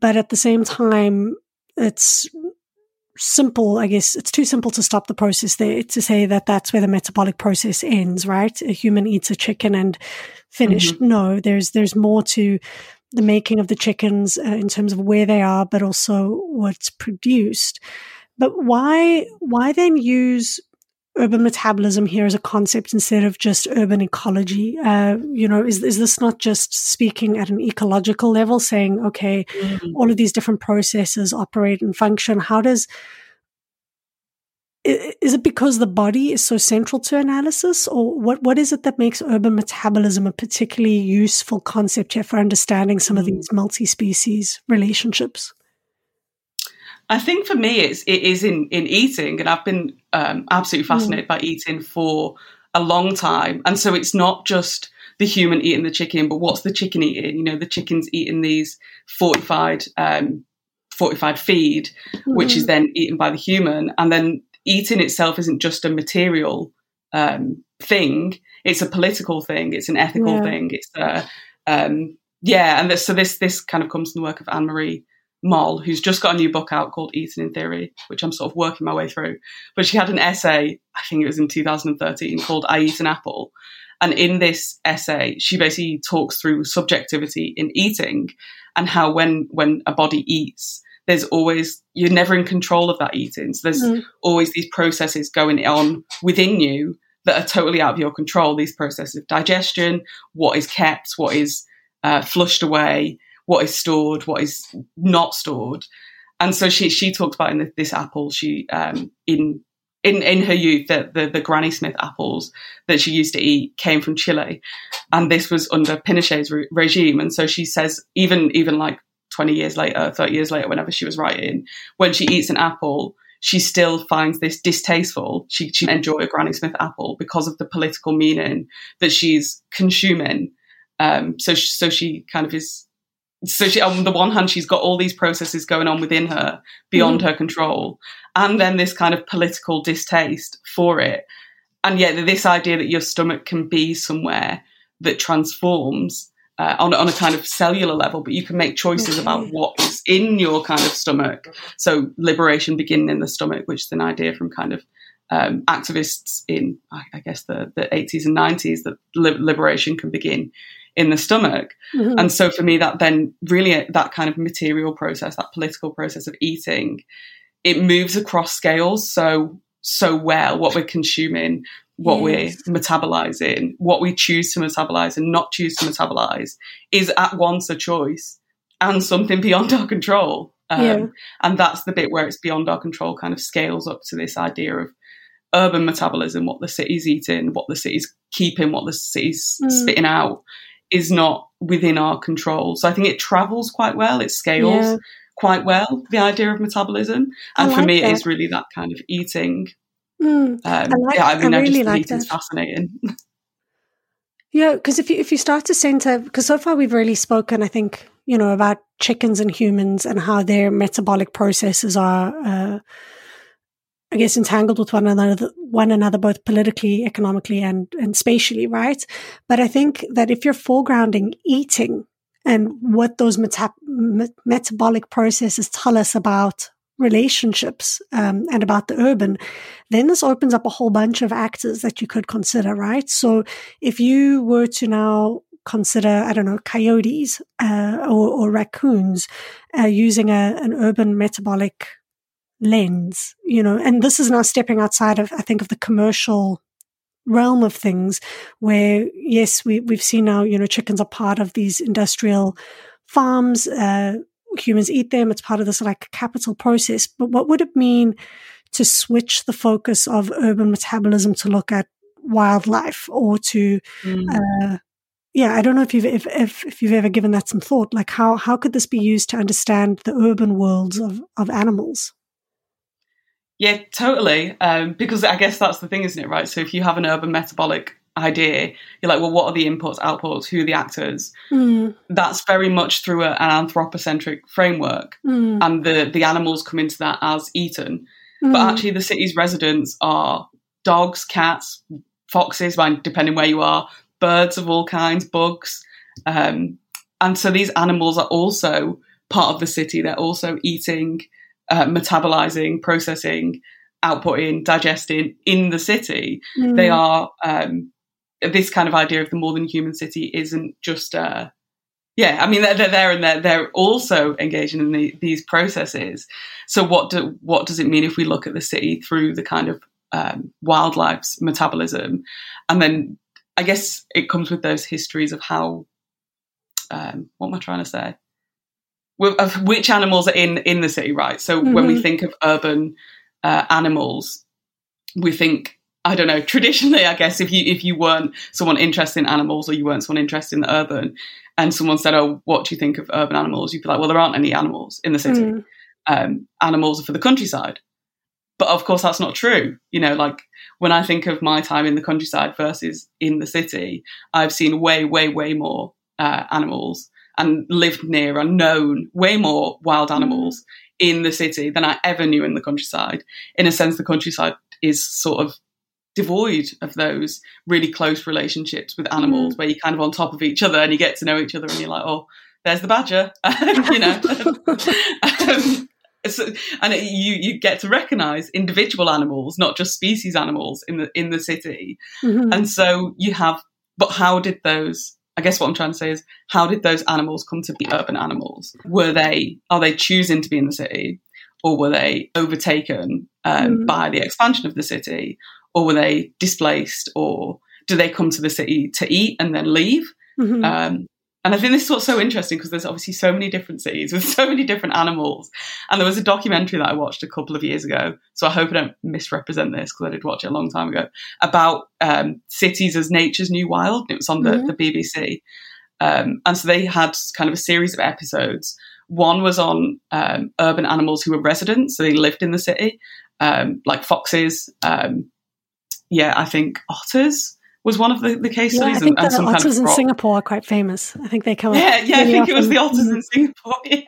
but at the same time, it's simple. I guess it's too simple to stop the process there to say that that's where the metabolic process ends, right? A human eats a chicken and finished. Mm-hmm. No, there's, there's more to the making of the chickens uh, in terms of where they are, but also what's produced. But why, why then use urban metabolism here as a concept instead of just urban ecology? Uh, you know, is, is this not just speaking at an ecological level, saying, okay, mm-hmm. all of these different processes operate and function? How does is it because the body is so central to analysis or what, what is it that makes urban metabolism a particularly useful concept here for understanding some of mm. these multi-species relationships I think for me, it's it is in in eating, and I've been um, absolutely mm. fascinated mm. by eating for a long time. And so it's not just the human eating the chicken, but what's the chicken eating? You know, the chicken's eating these fortified um, fortified feed, mm. which is mm. then eaten by the human, and then eating itself isn't just a material um, thing; it's a political thing, it's an ethical yeah. thing, it's a um, yeah. And this, so this this kind of comes from the work of Annemarie Mol, who's just got a new book out called Eating in Theory, which I'm sort of working my way through. But she had an essay, I think it was in 2013, called I Eat an Apple. And in this essay, she basically talks through subjectivity in eating and how when, when a body eats, there's always, you're never in control of that eating. So there's mm. always these processes going on within you that are totally out of your control. These processes of digestion, what is kept, what is uh, flushed away, what is stored, what is not stored. And so she she talks about in this apple she um, in in in her youth that the, the Granny Smith apples that she used to eat came from Chile, and this was under Pinochet's re- regime. And so she says even even like twenty years later, thirty years later, whenever she was writing, when she eats an apple, she still finds this distasteful. She she enjoy a Granny Smith apple because of the political meaning that she's consuming. Um, so so she kind of is so she, on the one hand, she's got all these processes going on within her beyond mm. her control, and then this kind of political distaste for it, and yet this idea that your stomach can be somewhere that transforms uh, on on a kind of cellular level, but you can make choices about what's in your kind of stomach. So liberation beginning in the stomach, which is an idea from kind of um, activists in, I, guess, the, the 80s and 90s that li- liberation can begin in the stomach. Mm-hmm. And so for me, that then really that kind of material process, that political process of eating, it moves across scales so so well. What we're consuming, what yes. we're metabolizing, what we choose to metabolize and not choose to metabolize is at once a choice and something beyond our control. Um, yeah. And that's the bit where it's beyond our control, kind of scales up to this idea of urban metabolism, what the city's eating, what the city's keeping, what the city's mm. spitting out is not within our control. So I think it travels quite well, it scales yeah. quite well, the idea of metabolism. And like for me, that. it is really that kind of eating. Mm, um, I like, yeah, I mean, I, I really like it's fascinating. Yeah, because if you if you start to center, because so far we've really spoken, I think you know about chickens and humans and how their metabolic processes are uh, I guess entangled with one another, one another, both politically, economically, and and spatially, right? But I think that if you're foregrounding eating and what those meta- metabolic processes tell us about relationships um, and about the urban, then this opens up a whole bunch of actors that you could consider, right? So if you were to now consider, I don't know, coyotes uh, or, or, raccoons uh, using a, an urban metabolic lens, you know, and this is now stepping outside of, I think, of the commercial realm of things where, yes, we, we've seen now, you know, chickens are part of these industrial farms. Uh, humans eat them. It's part of this like capital process. But what would it mean to switch the focus of urban metabolism to look at wildlife or to, mm. uh, yeah, I don't know if you've if, if, if you've ever given that some thought. Like how how could this be used to understand the urban worlds of of animals? Yeah, totally. Um, because I guess that's the thing, isn't it? Right. So if you have an urban metabolic idea, you're like, well, what are the inputs, outputs? Who are the actors? Mm. That's very much through a, an anthropocentric framework, mm. and the the animals come into that as eaten. Mm. But actually, the city's residents are dogs, cats, foxes, depending where you are, birds of all kinds, bugs, um, and so these animals are also part of the city. They're also eating uh, metabolizing, processing, outputting, digesting in the city. Mm. They are um, this kind of idea of the more than human city isn't just uh, yeah. I mean they're, they're there and they're they're also engaging in the, these processes. So what do what does it mean if we look at the city through the kind of um, wildlife's metabolism, and then I guess it comes with those histories of how um, what am I trying to say? Of which animals are in in the city, right? So mm-hmm. when we mm-hmm. think of urban uh, animals, we think I don't know. Traditionally, I guess if you if you weren't someone interested in animals or you weren't someone interested in the urban, and someone said, "Oh, what do you think of urban animals?" You'd be like, "Well, there aren't any animals in the city. Mm. Um, animals are for the countryside." But of course, that's not true. You know, like when I think of my time in the countryside versus in the city, I've seen way, way, way more uh, animals and lived near and known way more wild animals in the city than I ever knew in the countryside. In a sense, the countryside is sort of devoid of those really close relationships with animals mm. where you're kind of on top of each other and you get to know each other and you're like, oh, there's the badger, you know. um, so, and it, you you get to recognise individual animals, not just species animals in the in the city, mm-hmm. and so you have. But how did those I guess what I'm trying to say is how did those animals come to be urban animals? Were they are they choosing to be in the city, or were they overtaken um, mm. by the expansion of the city, or were they displaced, or do they come to the city to eat and then leave? Mm-hmm. Um, and I think this is what's so interesting because there's obviously so many different cities with so many different animals. And there was a documentary that I watched a couple of years ago, so I hope I don't misrepresent this because I did watch it a long time ago, about um, cities as nature's new wild. It was on the, mm-hmm. the BBC. Um, and so they had kind of a series of episodes. One was on um, urban animals who were residents, so they lived in the city, um, like foxes. Um, yeah, I think otters was one of the, the case yeah, studies. I think and, and the kind of in Singapore are quite famous. I think they come. Yeah, yeah, I think often. it was the otters in Singapore. Yeah.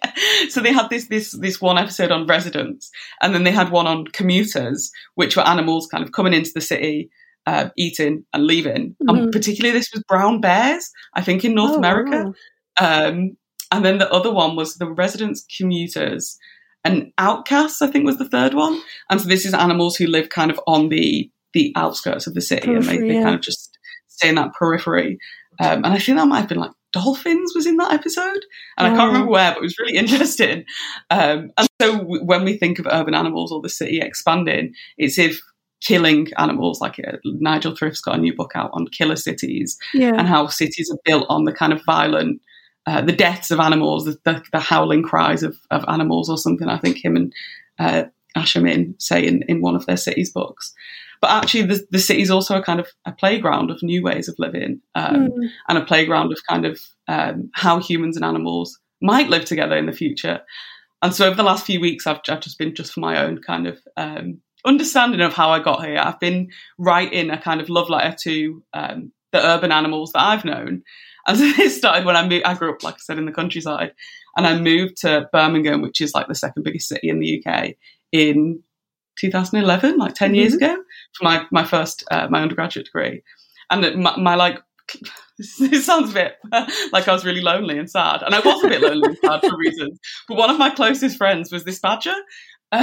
So they had this this this one episode on residents, and then they had one on commuters, which were animals kind of coming into the city. Uh, eating and leaving, mm-hmm. and particularly this was brown bears. I think in North oh, America, wow. um, and then the other one was the residents, commuters, and outcasts. I think was the third one. And so this is animals who live kind of on the the outskirts of the city, Periphery, and they, they yeah. kind of just stay in that periphery. Um, and I think that might have been like dolphins was in that episode, and oh. I can't remember oh. where, but it was really interesting. Um, and so w- when we think of urban animals or the city expanding, it's if killing animals. Like uh, Nigel Thrift's got a new book out on killer cities yeah. and how cities are built on the kind of violent. Uh, the deaths of animals, the, the, the howling cries of, of, animals, or something. I think him and uh, Ash Amin say in, in one of their cities books. But actually, the, the city is also a kind of a playground of new ways of living um, mm. and a playground of kind of um, how humans and animals might live together in the future. And so over the last few weeks, I've, I've just been just for my own kind of um, understanding of how I got here. I've been writing a kind of love letter to um, the urban animals that I've known. And so this started when I moved, I grew up, like I said, in the countryside and I moved to Birmingham, which is like the second biggest city in the UK in 2011, like 10 mm-hmm. years ago, for my my first uh, my undergraduate degree, and my, my like. It sounds a bit like I was really lonely and sad, and I was a bit lonely and sad for reasons. But one of my closest friends was this badger, um,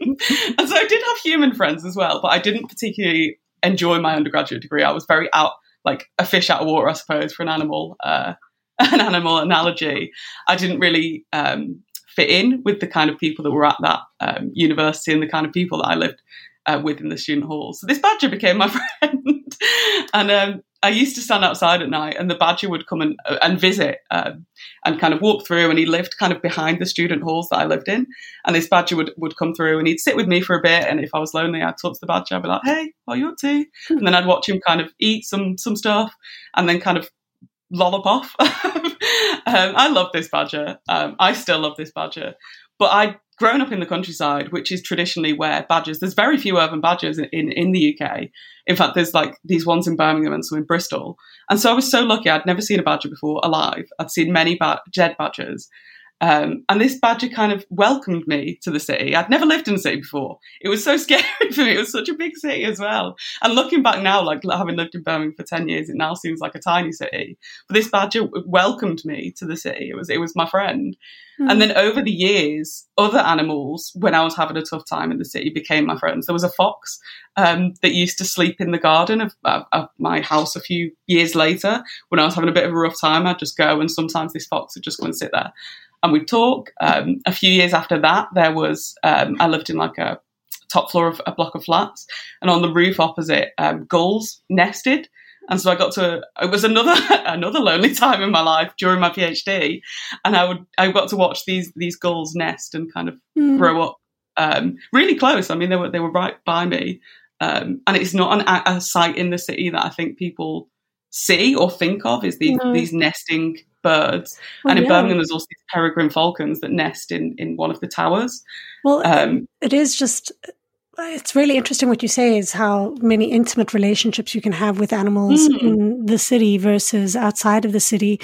and so I did have human friends as well. But I didn't particularly enjoy my undergraduate degree. I was very out, like a fish out of water, I suppose, for an animal, uh, an animal analogy. I didn't really um, fit in with the kind of people that were at that um, university and the kind of people that I lived uh, with in the student hall. So this badger became my friend, and um, I used to stand outside at night, and the badger would come and uh, and visit um, and kind of walk through. And he lived kind of behind the student halls that I lived in. And this badger would would come through, and he'd sit with me for a bit. And if I was lonely, I'd talk to the badger. I'd be like, "Hey, what are you up to?" And then I'd watch him kind of eat some some stuff, and then kind of lollop off. um, I love this badger. Um, I still love this badger, but I'd grown up in the countryside, which is traditionally where badgers, there's very few urban badgers in, in, the UK. In fact, there's like these ones in Birmingham and some in Bristol. And so I was so lucky. I'd never seen a badger before alive. I'd seen many ba- dead badgers. Um, and this badger kind of welcomed me to the city. I'd never lived in a city before. It was so scary for me. It was such a big city as well. And looking back now, like having lived in Birmingham for 10 years, it now seems like a tiny city. But this badger welcomed me to the city. It was, it was my friend. Mm. And then over the years, other animals, when I was having a tough time in the city, became my friends. There was a fox um, that used to sleep in the garden of, of, of, my house a few years later. When I was having a bit of a rough time, I'd just go, and sometimes this fox would just go and sit there and we'd talk. Um, a few years after that, there was um, I lived in like a top floor of a block of flats, and on the roof opposite, um, gulls nested. And so I got to it was another another lonely time in my life during my PhD, and I would I got to watch these these gulls nest and kind of mm. grow up um, really close. I mean, they were they were right by me, um, and it's not an, a site in the city that I think people see or think of is these no. these nesting birds. Well, and in yeah. Birmingham, there's also these peregrine falcons that nest in, in one of the towers. Well, um, it is just, it's really interesting what you say is how many intimate relationships you can have with animals mm. in the city versus outside of the city,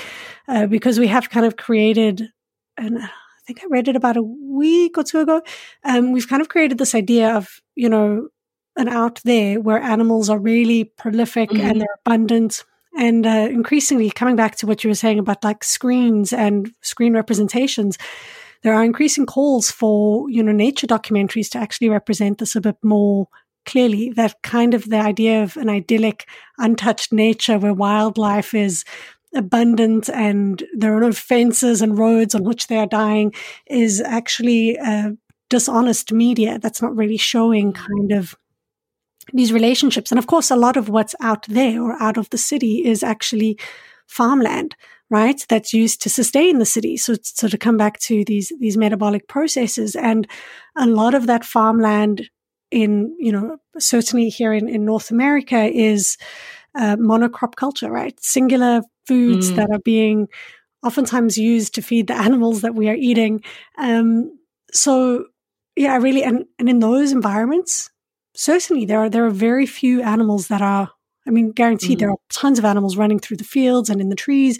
uh, because we have kind of created, and I think I read it about a week or two ago, um, we've kind of created this idea of, you know, an out there where animals are really prolific mm-hmm. and they're abundant and uh, increasingly, coming back to what you were saying about like screens and screen representations, there are increasing calls for you know nature documentaries to actually represent this a bit more clearly. That kind of the idea of an idyllic, untouched nature where wildlife is abundant and there are no fences and roads on which they are dying is actually uh, dishonest media that's not really showing kind of these relationships. And of course, a lot of what's out there or out of the city is actually farmland, right? That's used to sustain the city. So, so to come back to these, these metabolic processes and a lot of that farmland in, you know, certainly here in, in North America is uh, monocrop culture, right? Singular foods mm. that are being oftentimes used to feed the animals that we are eating. Um, so yeah, really, and, and in those environments, certainly there are there are very few animals that are I mean, guaranteed mm. there are tons of animals running through the fields and in the trees,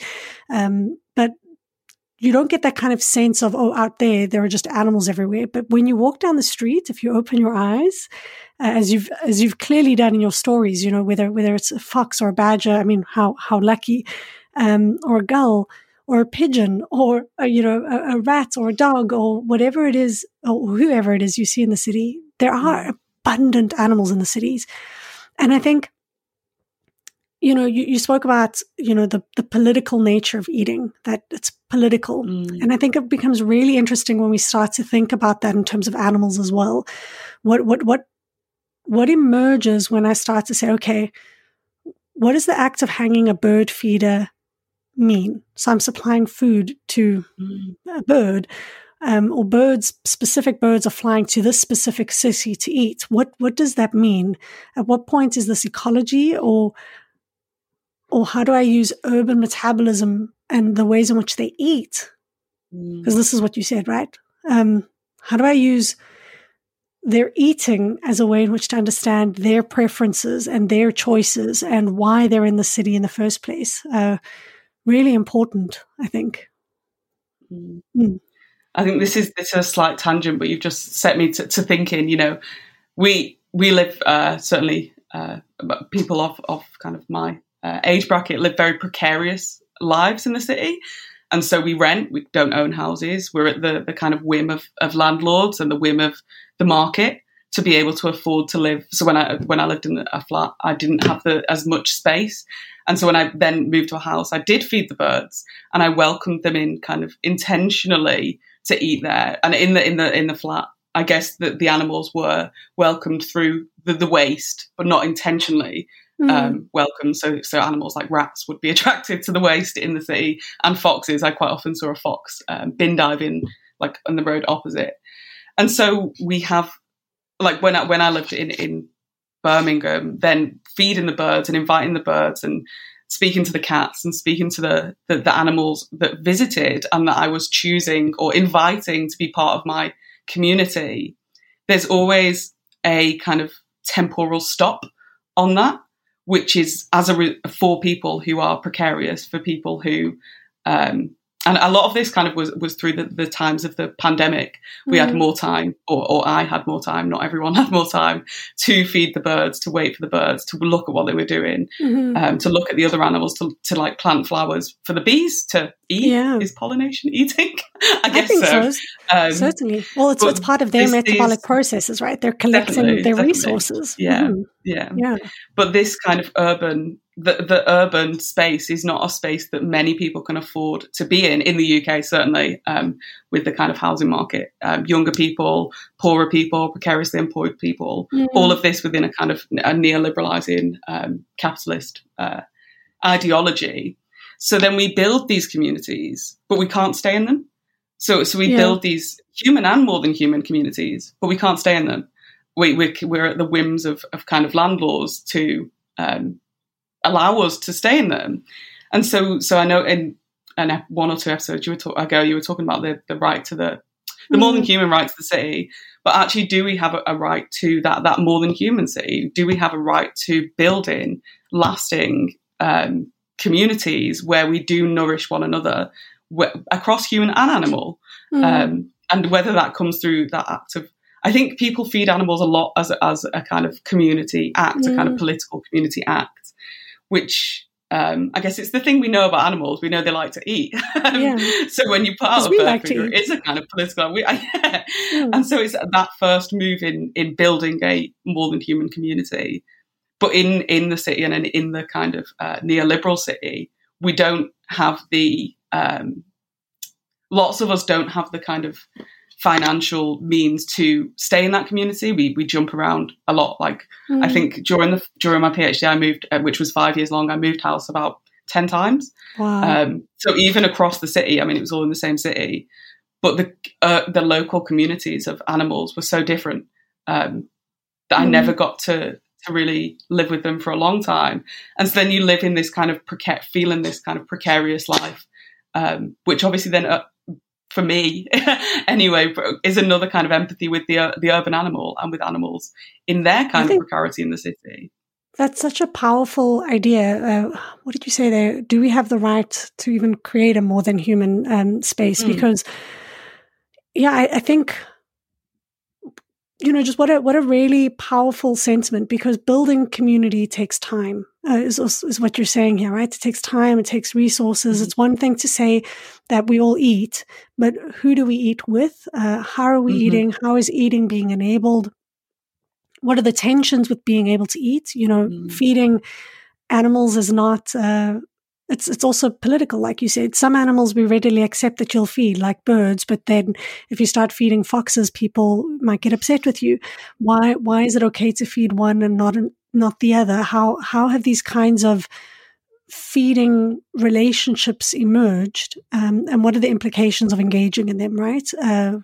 um, but you don't get that kind of sense of oh, out there there are just animals everywhere. But when you walk down the street, if you open your eyes, uh, as you've as you've clearly done in your stories, you know whether whether it's a fox or a badger, I mean, how how lucky, um, or a gull or a pigeon or a, you know a, a, rat or a dog or whatever it is or whoever it is you see in the city, there are mm abundant animals in the cities. And I think, you know, you, you spoke about, you know, the, the political nature of eating, that it's political. Mm. And I think it becomes really interesting when we start to think about that in terms of animals as well. What, what, what, what emerges when I start to say, okay, what does the act of hanging a bird feeder mean? So I'm supplying food to mm. a bird um, or birds, specific birds are flying to this specific city to eat. What what does that mean? At what point is this ecology, or or how do I use urban metabolism and the ways in which they eat? Because mm. this is what you said, right? Um, how do I use their eating as a way in which to understand their preferences and their choices and why they're in the city in the first place? Uh, really important, I think. Mm. Mm. I think this is this is a slight tangent, but you've just set me to, to thinking. You know, we we live uh, certainly uh, people of of kind of my uh, age bracket live very precarious lives in the city. And so we rent, we don't own houses. We're at the, the kind of whim of, of landlords and the whim of the market to be able to afford to live. So when I when I lived in a flat, I didn't have the, as much space, and so when I then moved to a house, I did feed the birds and I welcomed them in kind of intentionally to eat there. And in the in the in the flat, I guess that the animals were welcomed through the, the waste, but not intentionally mm. um, welcome. So, so animals like rats would be attracted to the waste in the city, and foxes. I quite often saw a fox um, bin diving like on the road opposite. And so we have, like when I when I lived in in Birmingham, then feeding the birds and inviting the birds and speaking to the cats and speaking to the, the, the animals that visited and that I was choosing or inviting to be part of my community. There's always a kind of temporal stop on that which is as a re- for people who are precarious, for people who um, and a lot of this kind of was was through the, the times of the pandemic. We mm. had more time, or, or I had more time. Not everyone had more time to feed the birds, to wait for the birds, to look at what they were doing, mm-hmm. um, to look at the other animals, to, to like plant flowers for the bees to eat. Yeah. Is pollination eating? I guess I so. so. Um, Certainly. Well, it's, it's part of their metabolic is, processes, right? They're collecting their definitely. resources. Yeah, mm-hmm. yeah, yeah. But this kind of urban the, the urban space is not a space that many people can afford to be in in the UK, certainly um, with the kind of housing market. Um, younger people, poorer people, precariously employed people, mm. all of this within a kind of a neoliberalizing um, capitalist uh, ideology. So then we build these communities, but we can't stay in them. So, so we yeah. build these human and more than human communities, but we can't stay in them. We, we're, we're at the whims of, of kind of landlords to um, allow us to stay in them. And so, so I know in an one or two episodes you were talk- ago, you were talking about the, the right to the the more than mm. human right to the city. But actually, do we have a, a, right to that that more than human city? Do we have a right to building lasting um, communities where we do nourish one another wh- across human and animal? Mm. Um, and whether that comes through that act of I think people feed animals a lot as a, as a kind of community act, a kind of political community act which um, I guess it's the thing we know about animals. We know they like to eat. Yeah. so when you put out a like it's a kind of political. We, yeah. Mm. And so it's that first move in in building a more than human community. But in in the city and in the kind of uh, neoliberal city, we don't have the um, lots of us don't have the kind of financial means to stay in that community. We we jump around a lot. Like mm. I think during the during my PhD, I moved, uh, which was five years long. I moved house about ten times. Wow. Um, so even across the city, I mean, it was all in the same city, but the uh, the local communities of animals were so different um, that mm. I never got to to really live with them for a long time. And so then you live in this kind of preca- feeling this kind of precarious life, um, which obviously then uh, for me anyway is another kind of empathy with the uh, the urban animal and with animals in their kind of precarity in the city that's such a powerful idea uh, what did you say there do we have the right to even create a more than human um, space mm. because yeah I, I think you know, just what a what a really powerful sentiment because building community takes time. Uh, is is what you're saying here, right? It takes time. It takes resources. Mm-hmm. It's one thing to say that we all eat, but who do we eat with? Uh, how are we mm-hmm. eating? How is eating being enabled? What are the tensions with being able to eat? You know, mm-hmm. feeding animals is not uh, it's it's also political, like you said. Some animals we readily accept that you'll feed, like birds, but then if you start feeding foxes, people might get upset with you. Why why is it okay to feed one and not not the other? How how have these kinds of feeding relationships emerged, um, and what are the implications of engaging in them? Right. Uh,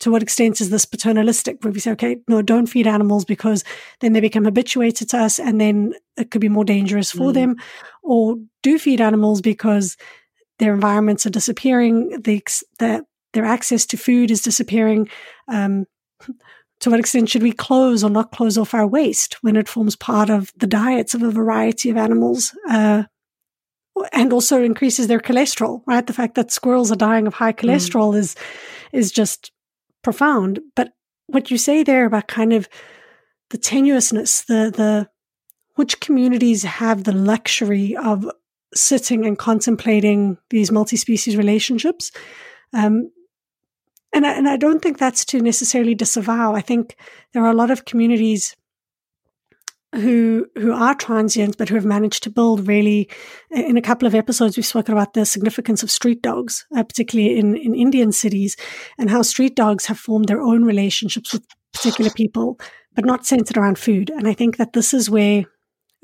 to what extent is this paternalistic where we say okay no don't feed animals because then they become habituated to us and then it could be more dangerous for mm. them or do feed animals because their environments are disappearing the, the their access to food is disappearing um, to what extent should we close or not close off our waste when it forms part of the diets of a variety of animals uh, and also increases their cholesterol right the fact that squirrels are dying of high mm. cholesterol mm. is is just profound. But what you say there about kind of the tenuousness, the the which communities have the luxury of sitting and contemplating these multi-species relationships. Um, and I, and I don't think that's to necessarily disavow. I think there are a lot of communities who who are transient but who have managed to build really in a couple of episodes we've spoken about the significance of street dogs uh, particularly in in indian cities and how street dogs have formed their own relationships with particular people but not centered around food and i think that this is where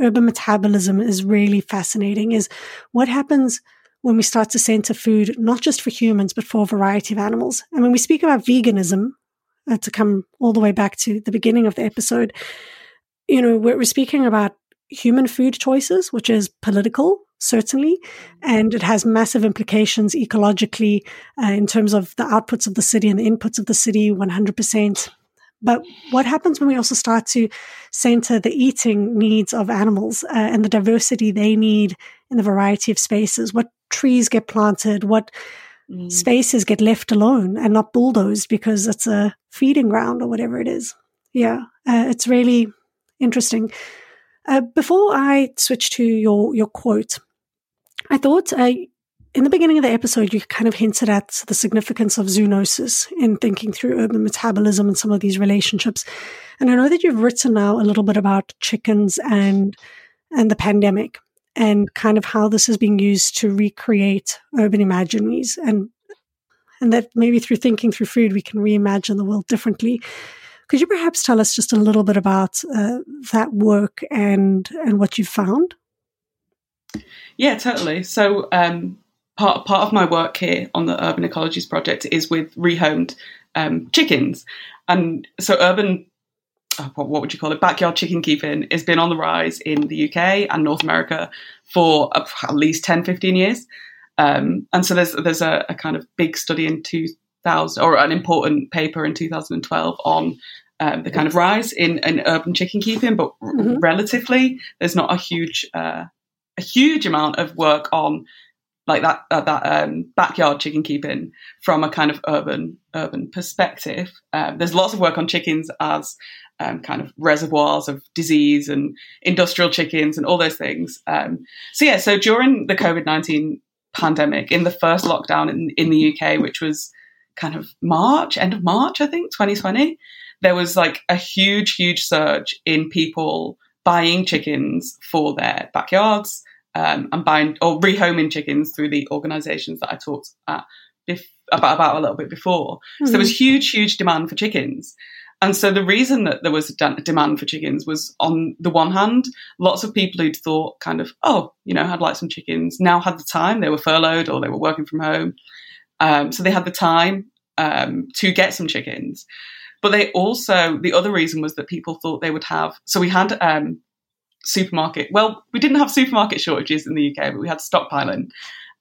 urban metabolism is really fascinating is what happens when we start to center food not just for humans but for a variety of animals and when we speak about veganism uh, to come all the way back to the beginning of the episode you know, we're, we're speaking about human food choices, which is political, certainly, and it has massive implications ecologically uh, in terms of the outputs of the city and the inputs of the city, 100%. But what happens when we also start to center the eating needs of animals uh, and the diversity they need in the variety of spaces? What trees get planted? What mm. spaces get left alone and not bulldozed because it's a feeding ground or whatever it is? Yeah, uh, it's really interesting. Uh, before I switch to your your quote, I thought uh, in the beginning of the episode you kind of hinted at the significance of zoonosis in thinking through urban metabolism and some of these relationships. And I know that you've written now a little bit about chickens and and the pandemic and kind of how this is being used to recreate urban imaginaries and and that maybe through thinking through food we can reimagine the world differently. Could you perhaps tell us just a little bit about uh, that work and and what you found? Yeah, totally. So um, part part of my work here on the Urban Ecologies project is with rehomed um, chickens, and so urban. Uh, what, what would you call it? Backyard chicken keeping has been on the rise in the UK and North America for at least 10, 15 years. Um, and so there's there's a, a, kind of big study in 2000 or an important paper in 2012 on um, the kind of rise in, in urban chicken keeping, but mm-hmm. relatively, there's not a huge uh, a huge amount of work on like that uh, that um, backyard chicken keeping from a kind of urban urban perspective. Um, there's lots of work on chickens as um, kind of reservoirs of disease and industrial chickens and all those things. Um, so yeah, so during the COVID nineteen pandemic, in the first lockdown in, in the UK, which was kind of March, end of March, I think, 2020 there was like a huge, huge surge in people buying chickens for their backyards um, and buying or rehoming chickens through the organisations that I talked at bef- about, about a little bit before. Mm-hmm. So there was huge, huge demand for chickens. And so the reason that there was a de- demand for chickens was on the one hand, lots of people who'd thought kind of, oh, you know, I'd like some chickens now had the time. They were furloughed or they were working from home. Um, so they had the time um, to get some chickens. But they also, the other reason was that people thought they would have, so we had um, supermarket, well, we didn't have supermarket shortages in the UK, but we had stockpiling.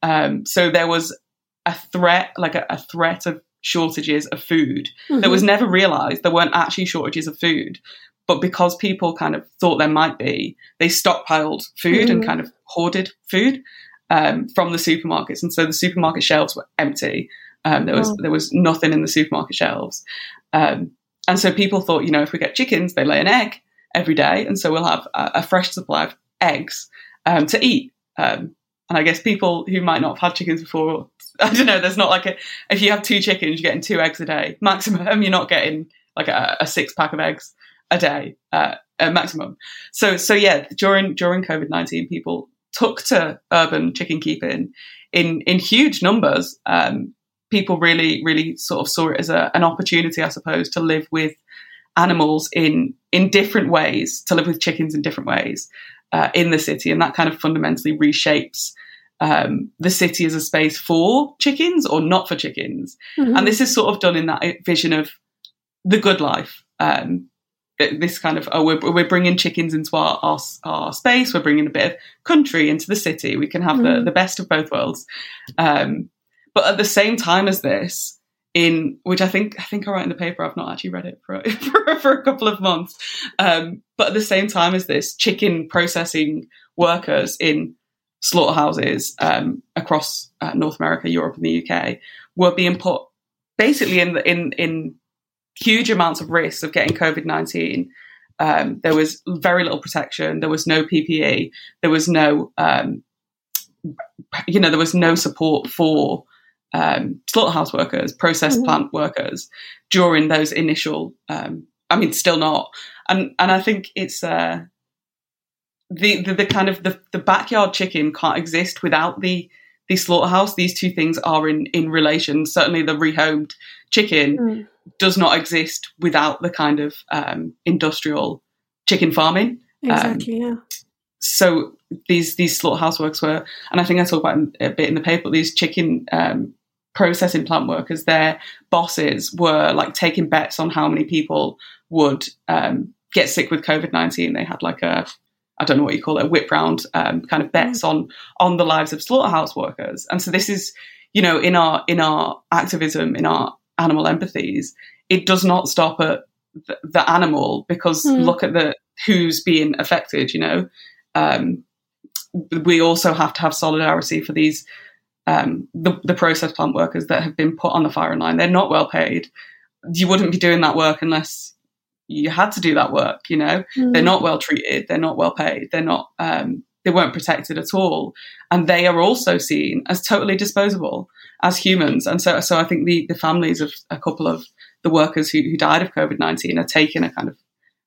Um, so there was a threat, like a, a threat of shortages of food mm-hmm. that was never realized. There weren't actually shortages of food. But because people kind of thought there might be, they stockpiled food mm-hmm. and kind of hoarded food um, from the supermarkets. And so the supermarket shelves were empty. Um, there was oh. there was nothing in the supermarket shelves, um, and so people thought, you know, if we get chickens, they lay an egg every day, and so we'll have a, a fresh supply of eggs um, to eat. Um, and I guess people who might not have had chickens before, I don't know, there's not like a, if you have two chickens, you're getting two eggs a day maximum. You're not getting like a, a six pack of eggs a day uh, maximum. So, so yeah, during during COVID nineteen, people took to urban chicken keeping in in huge numbers. Um, people really, really sort of saw it as a, an opportunity, I suppose, to live with animals in in different ways, to live with chickens in different ways uh, in the city, and that kind of fundamentally reshapes um, the city as a space for chickens or not for chickens. Mm-hmm. And this is sort of done in that vision of the good life. Um, this kind of oh we're, we're bringing chickens into our, our, our space we're bringing a bit of country into the city we can have mm. the, the best of both worlds um, but at the same time as this, in which I think I think I write in the paper, I've not actually read it for for, for a couple of months. Um, but at the same time as this, chicken processing workers in slaughterhouses um, across uh, North America, Europe, and the UK were being put basically in the, in in huge amounts of risk of getting COVID nineteen um, there was very little protection. There was no PPE. There was no, um, you know, there was no support for um, slaughterhouse workers, process mm-hmm. plant workers during those initial. Um, I mean, still not. And and I think it's uh, the, the, the kind of the, the backyard chicken can't exist without the the slaughterhouse. These two things are in in relation. Certainly, the rehomed chicken mm. does not exist without the kind of um, industrial chicken farming. Exactly. Um, yeah. So these these slaughterhouse works were, and I think I talk about a bit in the paper. These chicken um, processing plant workers, their bosses were like taking bets on how many people would um, get sick with COVID nineteen. They had like a I don't know what you call it, a whip round um, kind of bets on on the lives of slaughterhouse workers. And so this is, you know, in our in our activism, in our animal empathies, it does not stop at the, the animal because mm. look at the who's being affected. You know, um, we also have to have solidarity for these um, the, the process plant workers that have been put on the firing line. They're not well paid. You wouldn't be doing that work unless you had to do that work. You know, mm. they're not well treated, they're not well paid, they're not, um, they weren't protected at all, and they are also seen as totally disposable as humans. And so, so I think the the families of a couple of the workers who, who died of COVID nineteen are taking a kind of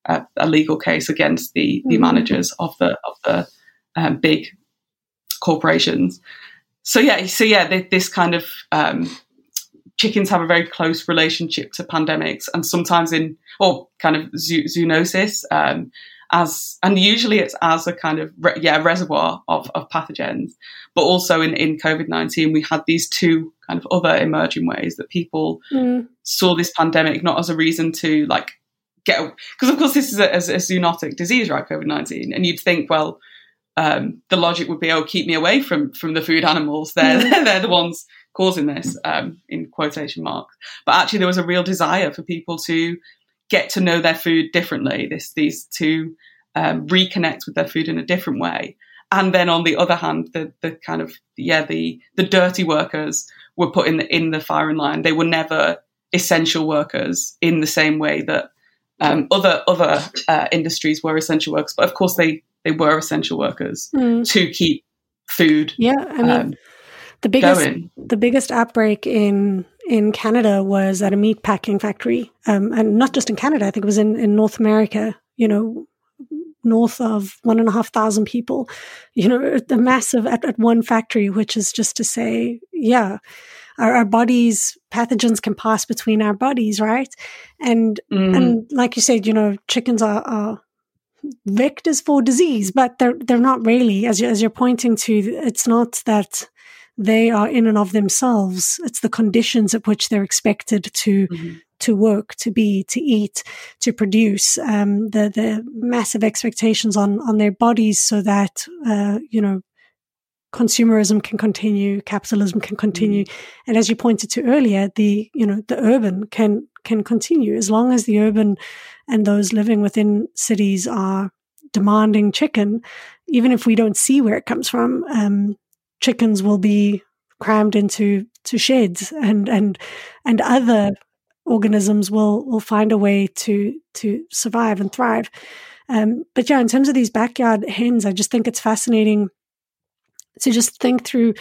uh, a legal case against the the mm. managers of the of the um, big corporations. So yeah, so yeah, this kind of um, chickens have a very close relationship to pandemics and sometimes in or kind of zoonosis um, as and usually it's as a kind of re- yeah reservoir of, of pathogens but also in, in covid-19 we had these two kind of other emerging ways that people mm. saw this pandemic not as a reason to like get because of course this is a, a, a zoonotic disease right covid-19 and you'd think well um, the logic would be, oh, keep me away from from the food animals. They're they're the ones causing this um, in quotation marks. But actually, there was a real desire for people to get to know their food differently. This these to um, reconnect with their food in a different way. And then on the other hand, the the kind of yeah the the dirty workers were put in the in the firing line. They were never essential workers in the same way that um, other other uh, industries were essential workers. But of course, they they were essential workers mm. to keep food. Yeah, I mean, um, the biggest going. the biggest outbreak in in Canada was at a meat packing factory, um, and not just in Canada. I think it was in in North America. You know, north of one and a half thousand people. You know, the massive at, at one factory, which is just to say, yeah. Our, our, bodies pathogens can pass between our bodies right and mm. and like you said you know chickens are, are vectors for disease, but they're they're not really. As you, as you're pointing to, it's not that they are in and of themselves. It's the conditions at which they're expected to mm-hmm. to work, to be, to eat, to produce. Um, the the massive expectations on on their bodies, so that uh, you know consumerism can continue, capitalism can continue, mm-hmm. and as you pointed to earlier, the you know the urban can can continue as long as the urban and those living within cities are demanding chicken, even if we don't see where it comes from. Um, chickens will be crammed into to sheds, and and and other organisms will will find a way to to survive and thrive. Um, but yeah, in terms of these backyard hens, I just think it's fascinating to just think through.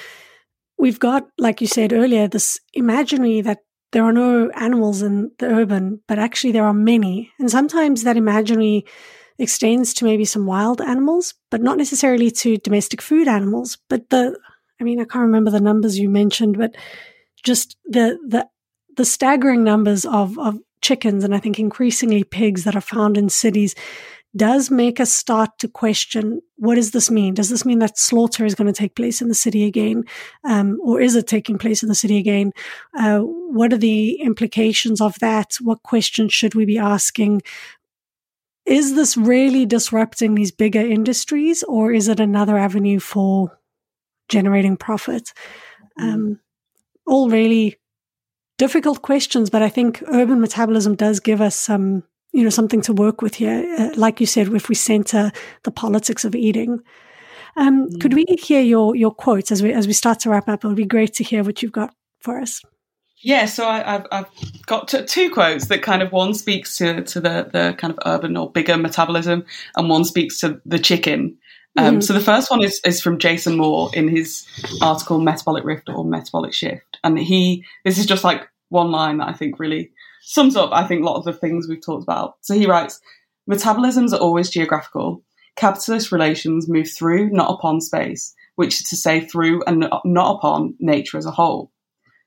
We've got, like you said earlier, this imaginary that there are no animals in the urban, but actually there are many. And sometimes that imaginary extends to maybe some wild animals, but not necessarily to domestic food animals. But the, I mean, I can't remember the numbers you mentioned, but just the, the, the staggering numbers of, of chickens and I think increasingly pigs that are found in cities does make us start to question what does this mean? Does this mean that slaughter is going to take place in the city again? Um, or is it taking place in the city again? Uh, what are the implications of that? What questions should we be asking? Is this really disrupting these bigger industries or is it another avenue for generating profit? Mm. Um, all really difficult questions, but I think urban metabolism does give us some you know, something to work with here. Uh, like you said, if we center the politics of eating. Um, Could mm. we hear your your quotes as we as we start to wrap up? It would be great to hear what you've got for us. Yeah, so I, have I've got two quotes that kind of one speaks to, to the, the kind of urban or bigger metabolism, and one speaks to the chicken. Um, mm-hmm. So the first one is, is from Jason Moore in his article Metabolic Rift or Metabolic Shift. And he, this is just like one line that I think really sums up, I think, a lot of the things we've talked about. So he writes, Metabolisms are always geographical. Capitalist relations move through, not upon space, which is to say through and not upon nature as a whole.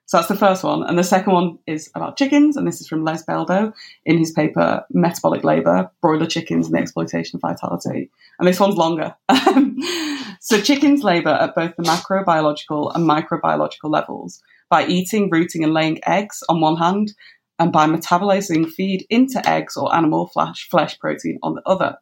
So that's the first one. And the second one is about chickens, and this is from Les Beldo in his paper Metabolic Labour, Broiler Chickens and the Exploitation of Vitality. And this one's longer. so chickens labour at both the macrobiological and microbiological levels by eating, rooting, and laying eggs on one hand, and by metabolizing feed into eggs or animal flesh, flesh protein on the other.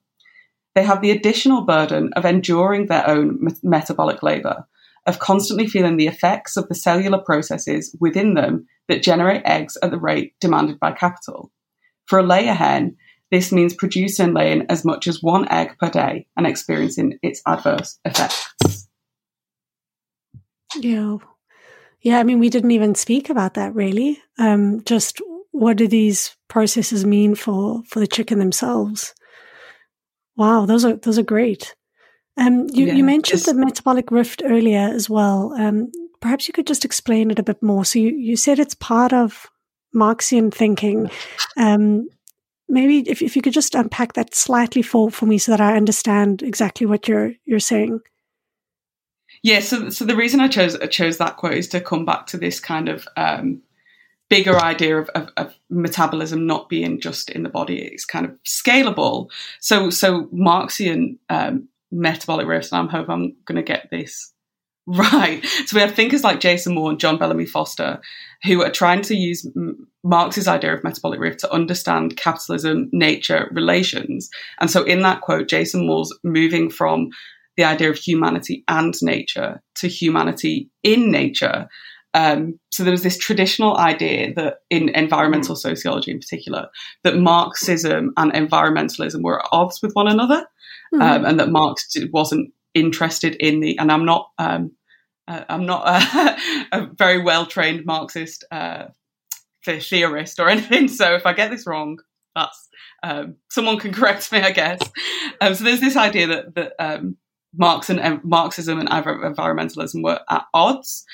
They have the additional burden of enduring their own metabolic labour, of constantly feeling the effects of the cellular processes within them that generate eggs at the rate demanded by capital. For a layer hen, this means producing and laying as much as one egg per day and experiencing its adverse effects. Yeah. Yeah, I mean, we didn't even speak about that really. Um, just what do these processes mean for, for the chicken themselves? Wow, those are those are great. Um, you, yeah, you mentioned the metabolic rift earlier as well. Um, perhaps you could just explain it a bit more. So you, you said it's part of Marxian thinking. Um, maybe if, if you could just unpack that slightly for, for me so that I understand exactly what you're you're saying. Yeah, so so the reason I chose I chose that quote is to come back to this kind of um, bigger idea of, of, of, metabolism not being just in the body; it's kind of scalable. So so Marxian um, metabolic rift, and I hope I'm going to get this right. So we have thinkers like Jason Moore and John Bellamy Foster who are trying to use Marx's idea of metabolic rift to understand capitalism, nature, relations. And so in that quote, Jason Moore's moving from the idea of humanity and nature to humanity in nature. Um, so there was this traditional idea that in environmental sociology in particular, that Marxism and environmentalism were at odds with one another mm-hmm. um, and that Marx wasn't interested in the. And I'm not. Um, uh, I'm not a, a very well trained Marxist uh, theorist or anything. So if I get this wrong, that's um, someone can correct me, I guess. Um, so there's this idea that that um, Marx and Marxism and environmentalism were at odds.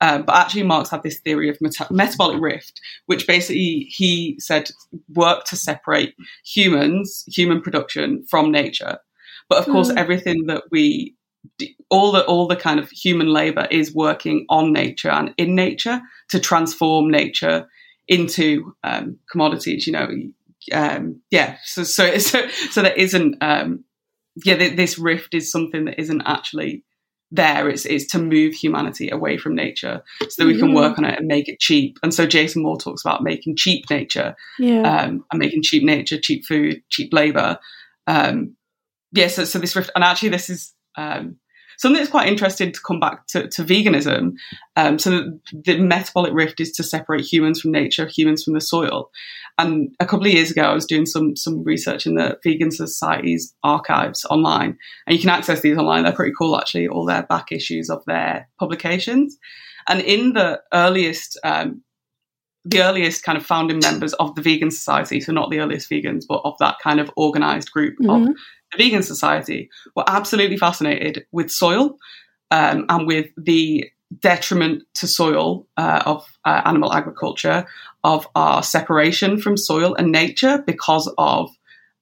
Um, but actually, Marx had this theory of meta- metabolic rift, which basically he said worked to separate humans, human production from nature. But of mm. course, everything that we all the all the kind of human labor is working on nature and in nature to transform nature into um, commodities. You know, um, yeah. So so so so there isn't. Um, yeah, th- this rift is something that isn't actually there. It's it's to move humanity away from nature so that we can work on it and make it cheap. And so Jason Moore talks about making cheap nature, yeah, um, and making cheap nature, cheap food, cheap labor. Um, yeah, so, so this rift, and actually this is um, something that's quite interesting to come back to, to veganism. Um, so the, metabolic rift is to separate humans from nature, humans from the soil. And a couple of years ago, I was doing some some research in the Vegan Society's archives online, and you can access these online. They're pretty cool, actually, all their back issues of their publications. And in the earliest um, the earliest kind of founding members of the Vegan Society, so not the earliest vegans, but of that kind of organized group mm-hmm. of the Vegan Society were absolutely fascinated with soil um, and with the detriment to soil uh, of uh, animal agriculture, of our separation from soil and nature because of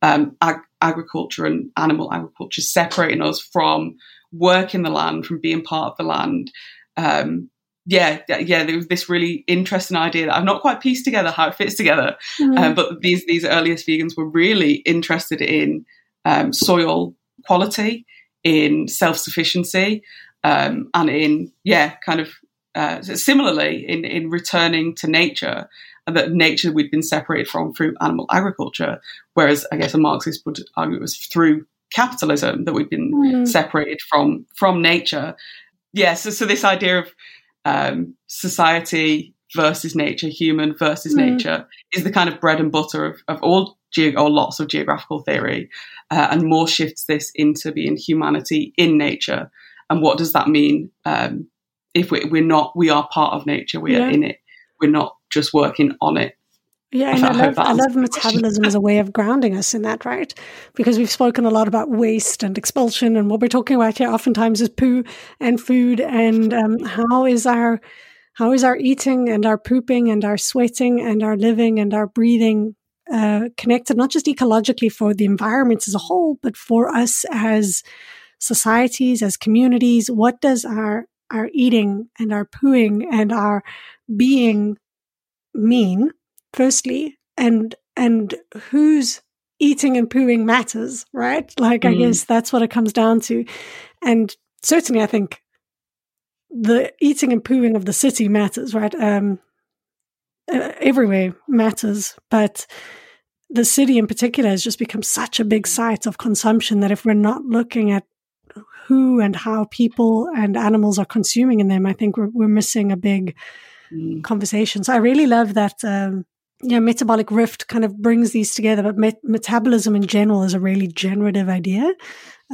um, ag- agriculture and animal agriculture separating us from working the land, from being part of the land. Um, yeah, yeah, there was this really interesting idea that I've not quite pieced together how it fits together. Mm-hmm. Um, but these these earliest vegans were really interested in um, soil quality, in self sufficiency, um, and in yeah, kind of uh, similarly in in returning to nature. That nature we'd been separated from through animal agriculture, whereas I guess a Marxist would argue it was through capitalism that we've been mm. separated from from nature. Yeah, so, so this idea of um, society versus nature, human versus mm. nature, is the kind of bread and butter of, of all ge- or lots of geographical theory, uh, and Moore shifts this into being humanity in nature. And what does that mean? Um, if we, are not, we are part of nature. We yeah. are in it. We're not just working on it. Yeah, and I, I love, I love metabolism as a way of grounding us in that, right? Because we've spoken a lot about waste and expulsion, and what we're talking about here oftentimes is poo and food, and um, how is our how is our eating and our pooping and our sweating and our living and our breathing uh, connected, not just ecologically for the environment as a whole, but for us as societies, as communities? What does our our eating and our pooing and our being mean? Firstly, and and who's eating and pooing matters, right? Like mm. I guess that's what it comes down to. And certainly, I think the eating and pooing of the city matters, right? Um, everywhere matters, but the city in particular has just become such a big site of consumption that if we're not looking at who and how people and animals are consuming in them, I think we're, we're missing a big mm. conversation. So I really love that. Um, yeah, metabolic rift kind of brings these together, but met- metabolism in general is a really generative idea.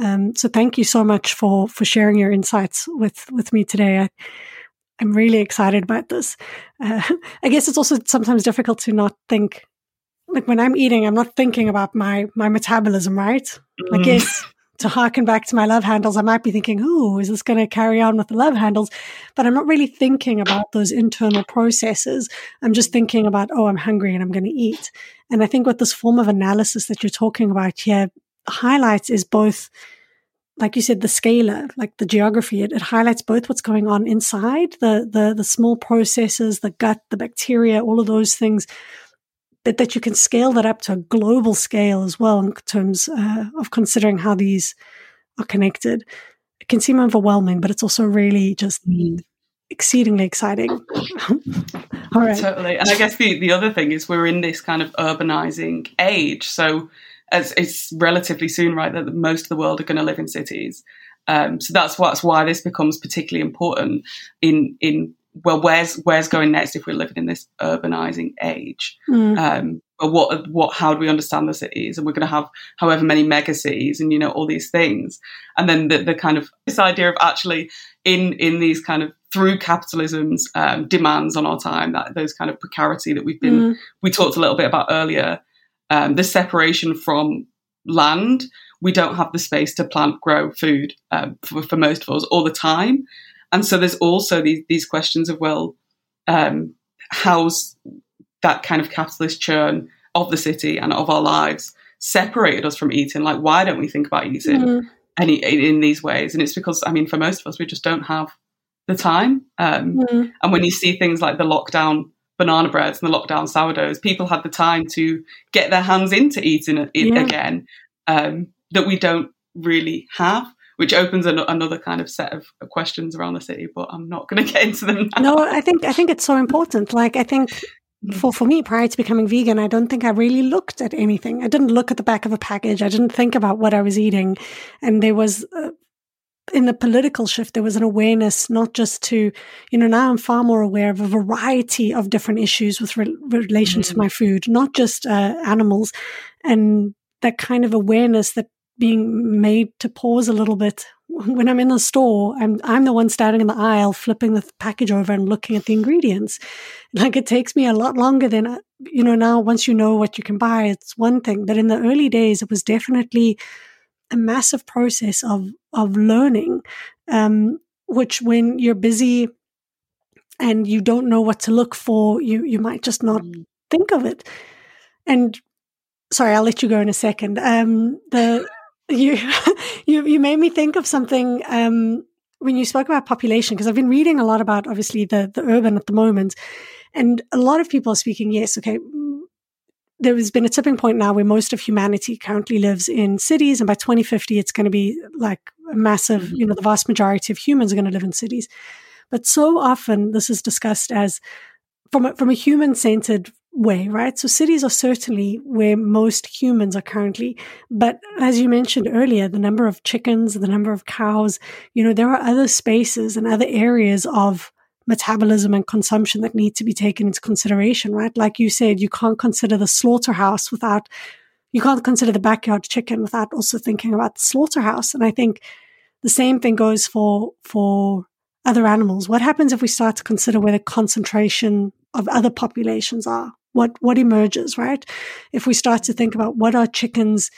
Um, so thank you so much for for sharing your insights with with me today. I, I'm really excited about this. Uh, I guess it's also sometimes difficult to not think like when I'm eating, I'm not thinking about my my metabolism, right? Mm. I guess to harken back to my love handles, I might be thinking, oh, is this going to carry on with the love handles? But I'm not really thinking about those internal processes. I'm just thinking about, oh, I'm hungry and I'm going to eat. And I think what this form of analysis that you're talking about here highlights is both, like you said, the scalar, like the geography. It, it highlights both what's going on inside the, the, the small processes, the gut, the bacteria, all of those things but that you can scale that up to a global scale as well in terms uh, of considering how these are connected. It can seem overwhelming, but it's also really just mm. exceedingly exciting. All right. Totally. And I guess the, the other thing is we're in this kind of urbanizing age. So as it's relatively soon, right, that most of the world are going to live in cities. Um, so that's what's why this becomes particularly important in in well, where's where's going next if we're living in this urbanizing age? Mm. Um, but what what how do we understand the cities? And we're going to have however many mega cities, and you know all these things, and then the, the kind of this idea of actually in in these kind of through capitalism's um, demands on our time, that those kind of precarity that we've been mm. we talked a little bit about earlier, um, the separation from land. We don't have the space to plant, grow food um, for, for most of us all the time. And so there's also these, these questions of, well, um, how's that kind of capitalist churn of the city and of our lives separated us from eating? Like, why don't we think about eating mm. any in these ways? And it's because, I mean, for most of us, we just don't have the time. Um, mm. And when you see things like the lockdown banana breads and the lockdown sourdoughs, people had the time to get their hands into eating it yeah. again um, that we don't really have which opens an- another kind of set of questions around the city. But I'm not going to get into them. Now. No, I think I think it's so important. Like I think for for me, prior to becoming vegan, I don't think I really looked at anything. I didn't look at the back of a package. I didn't think about what I was eating, and there was. Uh, in the political shift, there was an awareness not just to, you know, now I'm far more aware of a variety of different issues with re- relation mm. to my food, not just uh, animals, and that kind of awareness that being made to pause a little bit when I'm in the store. I'm I'm the one standing in the aisle, flipping the package over and looking at the ingredients. Like it takes me a lot longer than uh, you know. Now, once you know what you can buy, it's one thing. But in the early days, it was definitely a massive process of of learning, um, which when you're busy and you don't know what to look for, you you might just not mm. think of it. And sorry, I'll let you go in a second. Um, the you you you made me think of something um, when you spoke about population because I've been reading a lot about obviously the the urban at the moment, and a lot of people are speaking. Yes, okay. There has been a tipping point now where most of humanity currently lives in cities, and by 2050, it's going to be like a massive. Mm-hmm. You know, the vast majority of humans are going to live in cities. But so often, this is discussed as from a, from a human centered way, right? So cities are certainly where most humans are currently. But as you mentioned earlier, the number of chickens, the number of cows, you know, there are other spaces and other areas of metabolism and consumption that need to be taken into consideration, right? Like you said, you can't consider the slaughterhouse without, you can't consider the backyard chicken without also thinking about the slaughterhouse. And I think the same thing goes for, for other animals? What happens if we start to consider where the concentration of other populations are? What, what emerges, right? If we start to think about what are chickens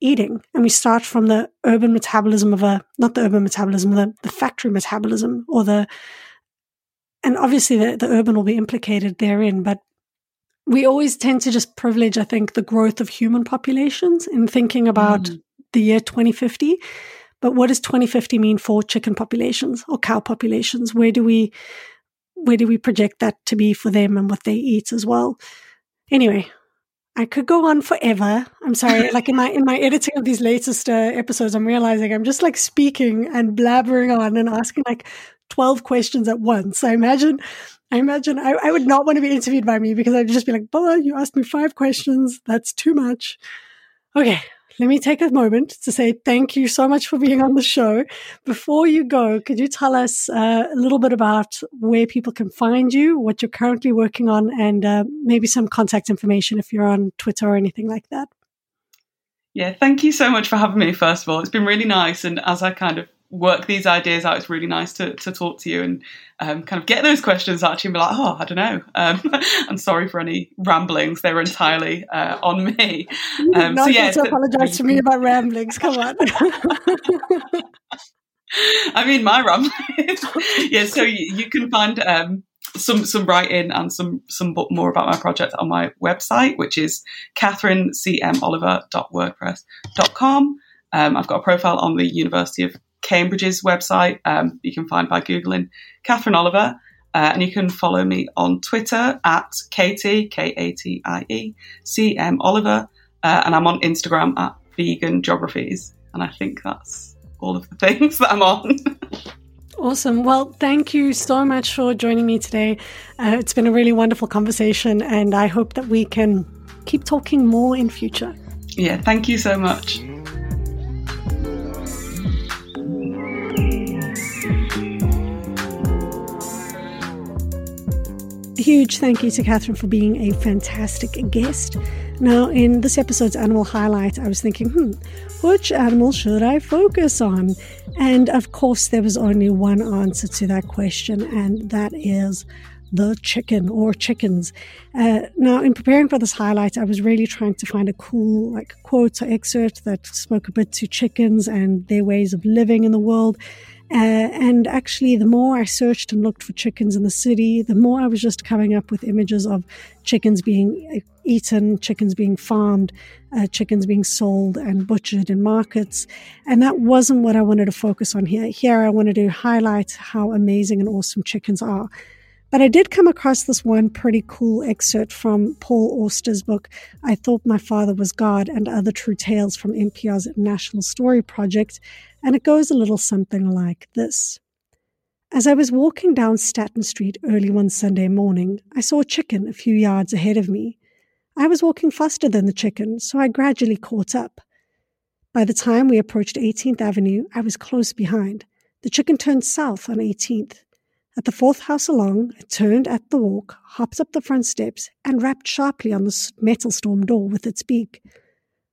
eating and we start from the urban metabolism of a, not the urban metabolism, the, the factory metabolism or the, and obviously the, the urban will be implicated therein, but we always tend to just privilege, I think, the growth of human populations in thinking about mm. the year 2050. But what does 2050 mean for chicken populations or cow populations? Where do we where do we project that to be for them and what they eat as well? Anyway, I could go on forever. I'm sorry. like in my in my editing of these latest uh, episodes, I'm realizing I'm just like speaking and blabbering on and asking like 12 questions at once. I imagine I imagine I, I would not want to be interviewed by me because I'd just be like, Bola, you asked me five questions. That's too much. Okay, let me take a moment to say thank you so much for being on the show. Before you go, could you tell us uh, a little bit about where people can find you, what you're currently working on, and uh, maybe some contact information if you're on Twitter or anything like that? Yeah, thank you so much for having me, first of all. It's been really nice. And as I kind of work these ideas out. It's really nice to, to talk to you and um, kind of get those questions actually and be like, oh, I don't know. Um, I'm sorry for any ramblings. They're entirely uh, on me. Um, Not so yeah, to apologize to me about ramblings. Come on. I mean, my ramblings. yeah, so you, you can find um, some some writing and some some more about my project on my website, which is catherinecmoliver.wordpress.com. Um, I've got a profile on the University of Cambridge's website. Um, you can find by Googling Catherine Oliver. Uh, and you can follow me on Twitter at Katie, K A T I E, C M Oliver. Uh, and I'm on Instagram at Vegan Geographies. And I think that's all of the things that I'm on. Awesome. Well, thank you so much for joining me today. Uh, it's been a really wonderful conversation, and I hope that we can keep talking more in future. Yeah, thank you so much. Huge thank you to Catherine for being a fantastic guest. Now, in this episode's animal highlight, I was thinking, hmm, which animal should I focus on? And of course, there was only one answer to that question, and that is the chicken or chickens. Uh, now, in preparing for this highlight, I was really trying to find a cool like quote or excerpt that spoke a bit to chickens and their ways of living in the world. Uh, and actually, the more I searched and looked for chickens in the city, the more I was just coming up with images of chickens being uh, eaten, chickens being farmed, uh, chickens being sold and butchered in markets. And that wasn't what I wanted to focus on here. Here, I wanted to highlight how amazing and awesome chickens are. But I did come across this one pretty cool excerpt from Paul Auster's book, I Thought My Father Was God and Other True Tales from NPR's National Story Project, and it goes a little something like this. As I was walking down Staten Street early one Sunday morning, I saw a chicken a few yards ahead of me. I was walking faster than the chicken, so I gradually caught up. By the time we approached 18th Avenue, I was close behind. The chicken turned south on 18th. At the fourth house along, it turned at the walk, hopped up the front steps, and rapped sharply on the metal storm door with its beak.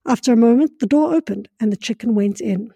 After a moment, the door opened and the chicken went in.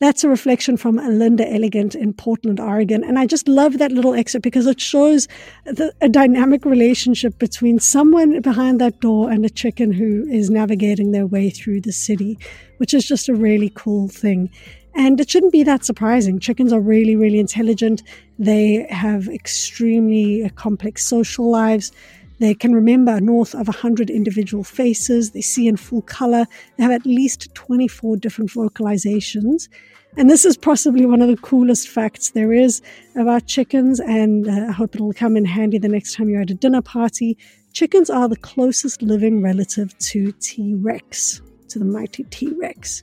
That's a reflection from Linda Elegant in Portland, Oregon. And I just love that little excerpt because it shows the, a dynamic relationship between someone behind that door and a chicken who is navigating their way through the city, which is just a really cool thing. And it shouldn't be that surprising. Chickens are really, really intelligent. They have extremely complex social lives. They can remember north of 100 individual faces. They see in full color. They have at least 24 different vocalizations. And this is possibly one of the coolest facts there is about chickens. And uh, I hope it'll come in handy the next time you're at a dinner party. Chickens are the closest living relative to T Rex, to the mighty T Rex.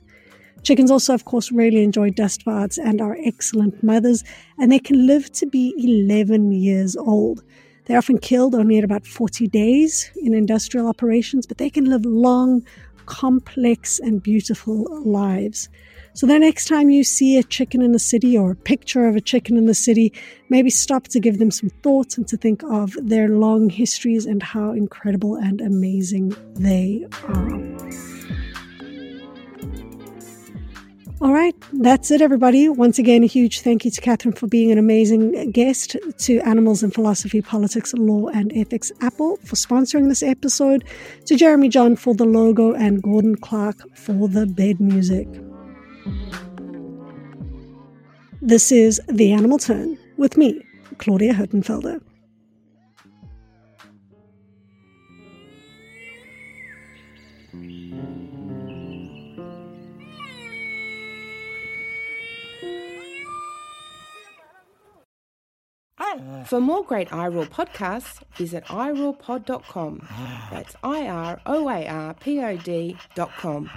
Chickens also, of course, really enjoy dust baths and are excellent mothers, and they can live to be 11 years old. They're often killed only at about 40 days in industrial operations, but they can live long, complex, and beautiful lives. So the next time you see a chicken in the city or a picture of a chicken in the city, maybe stop to give them some thoughts and to think of their long histories and how incredible and amazing they are. All right, that's it, everybody. Once again, a huge thank you to Catherine for being an amazing guest, to Animals in Philosophy, Politics, Law, and Ethics Apple for sponsoring this episode, to Jeremy John for the logo, and Gordon Clark for the bed music. This is The Animal Turn with me, Claudia Hirtenfelder. For more great iRoar podcasts, visit iroarpod.com. That's I R O A R P O D.com.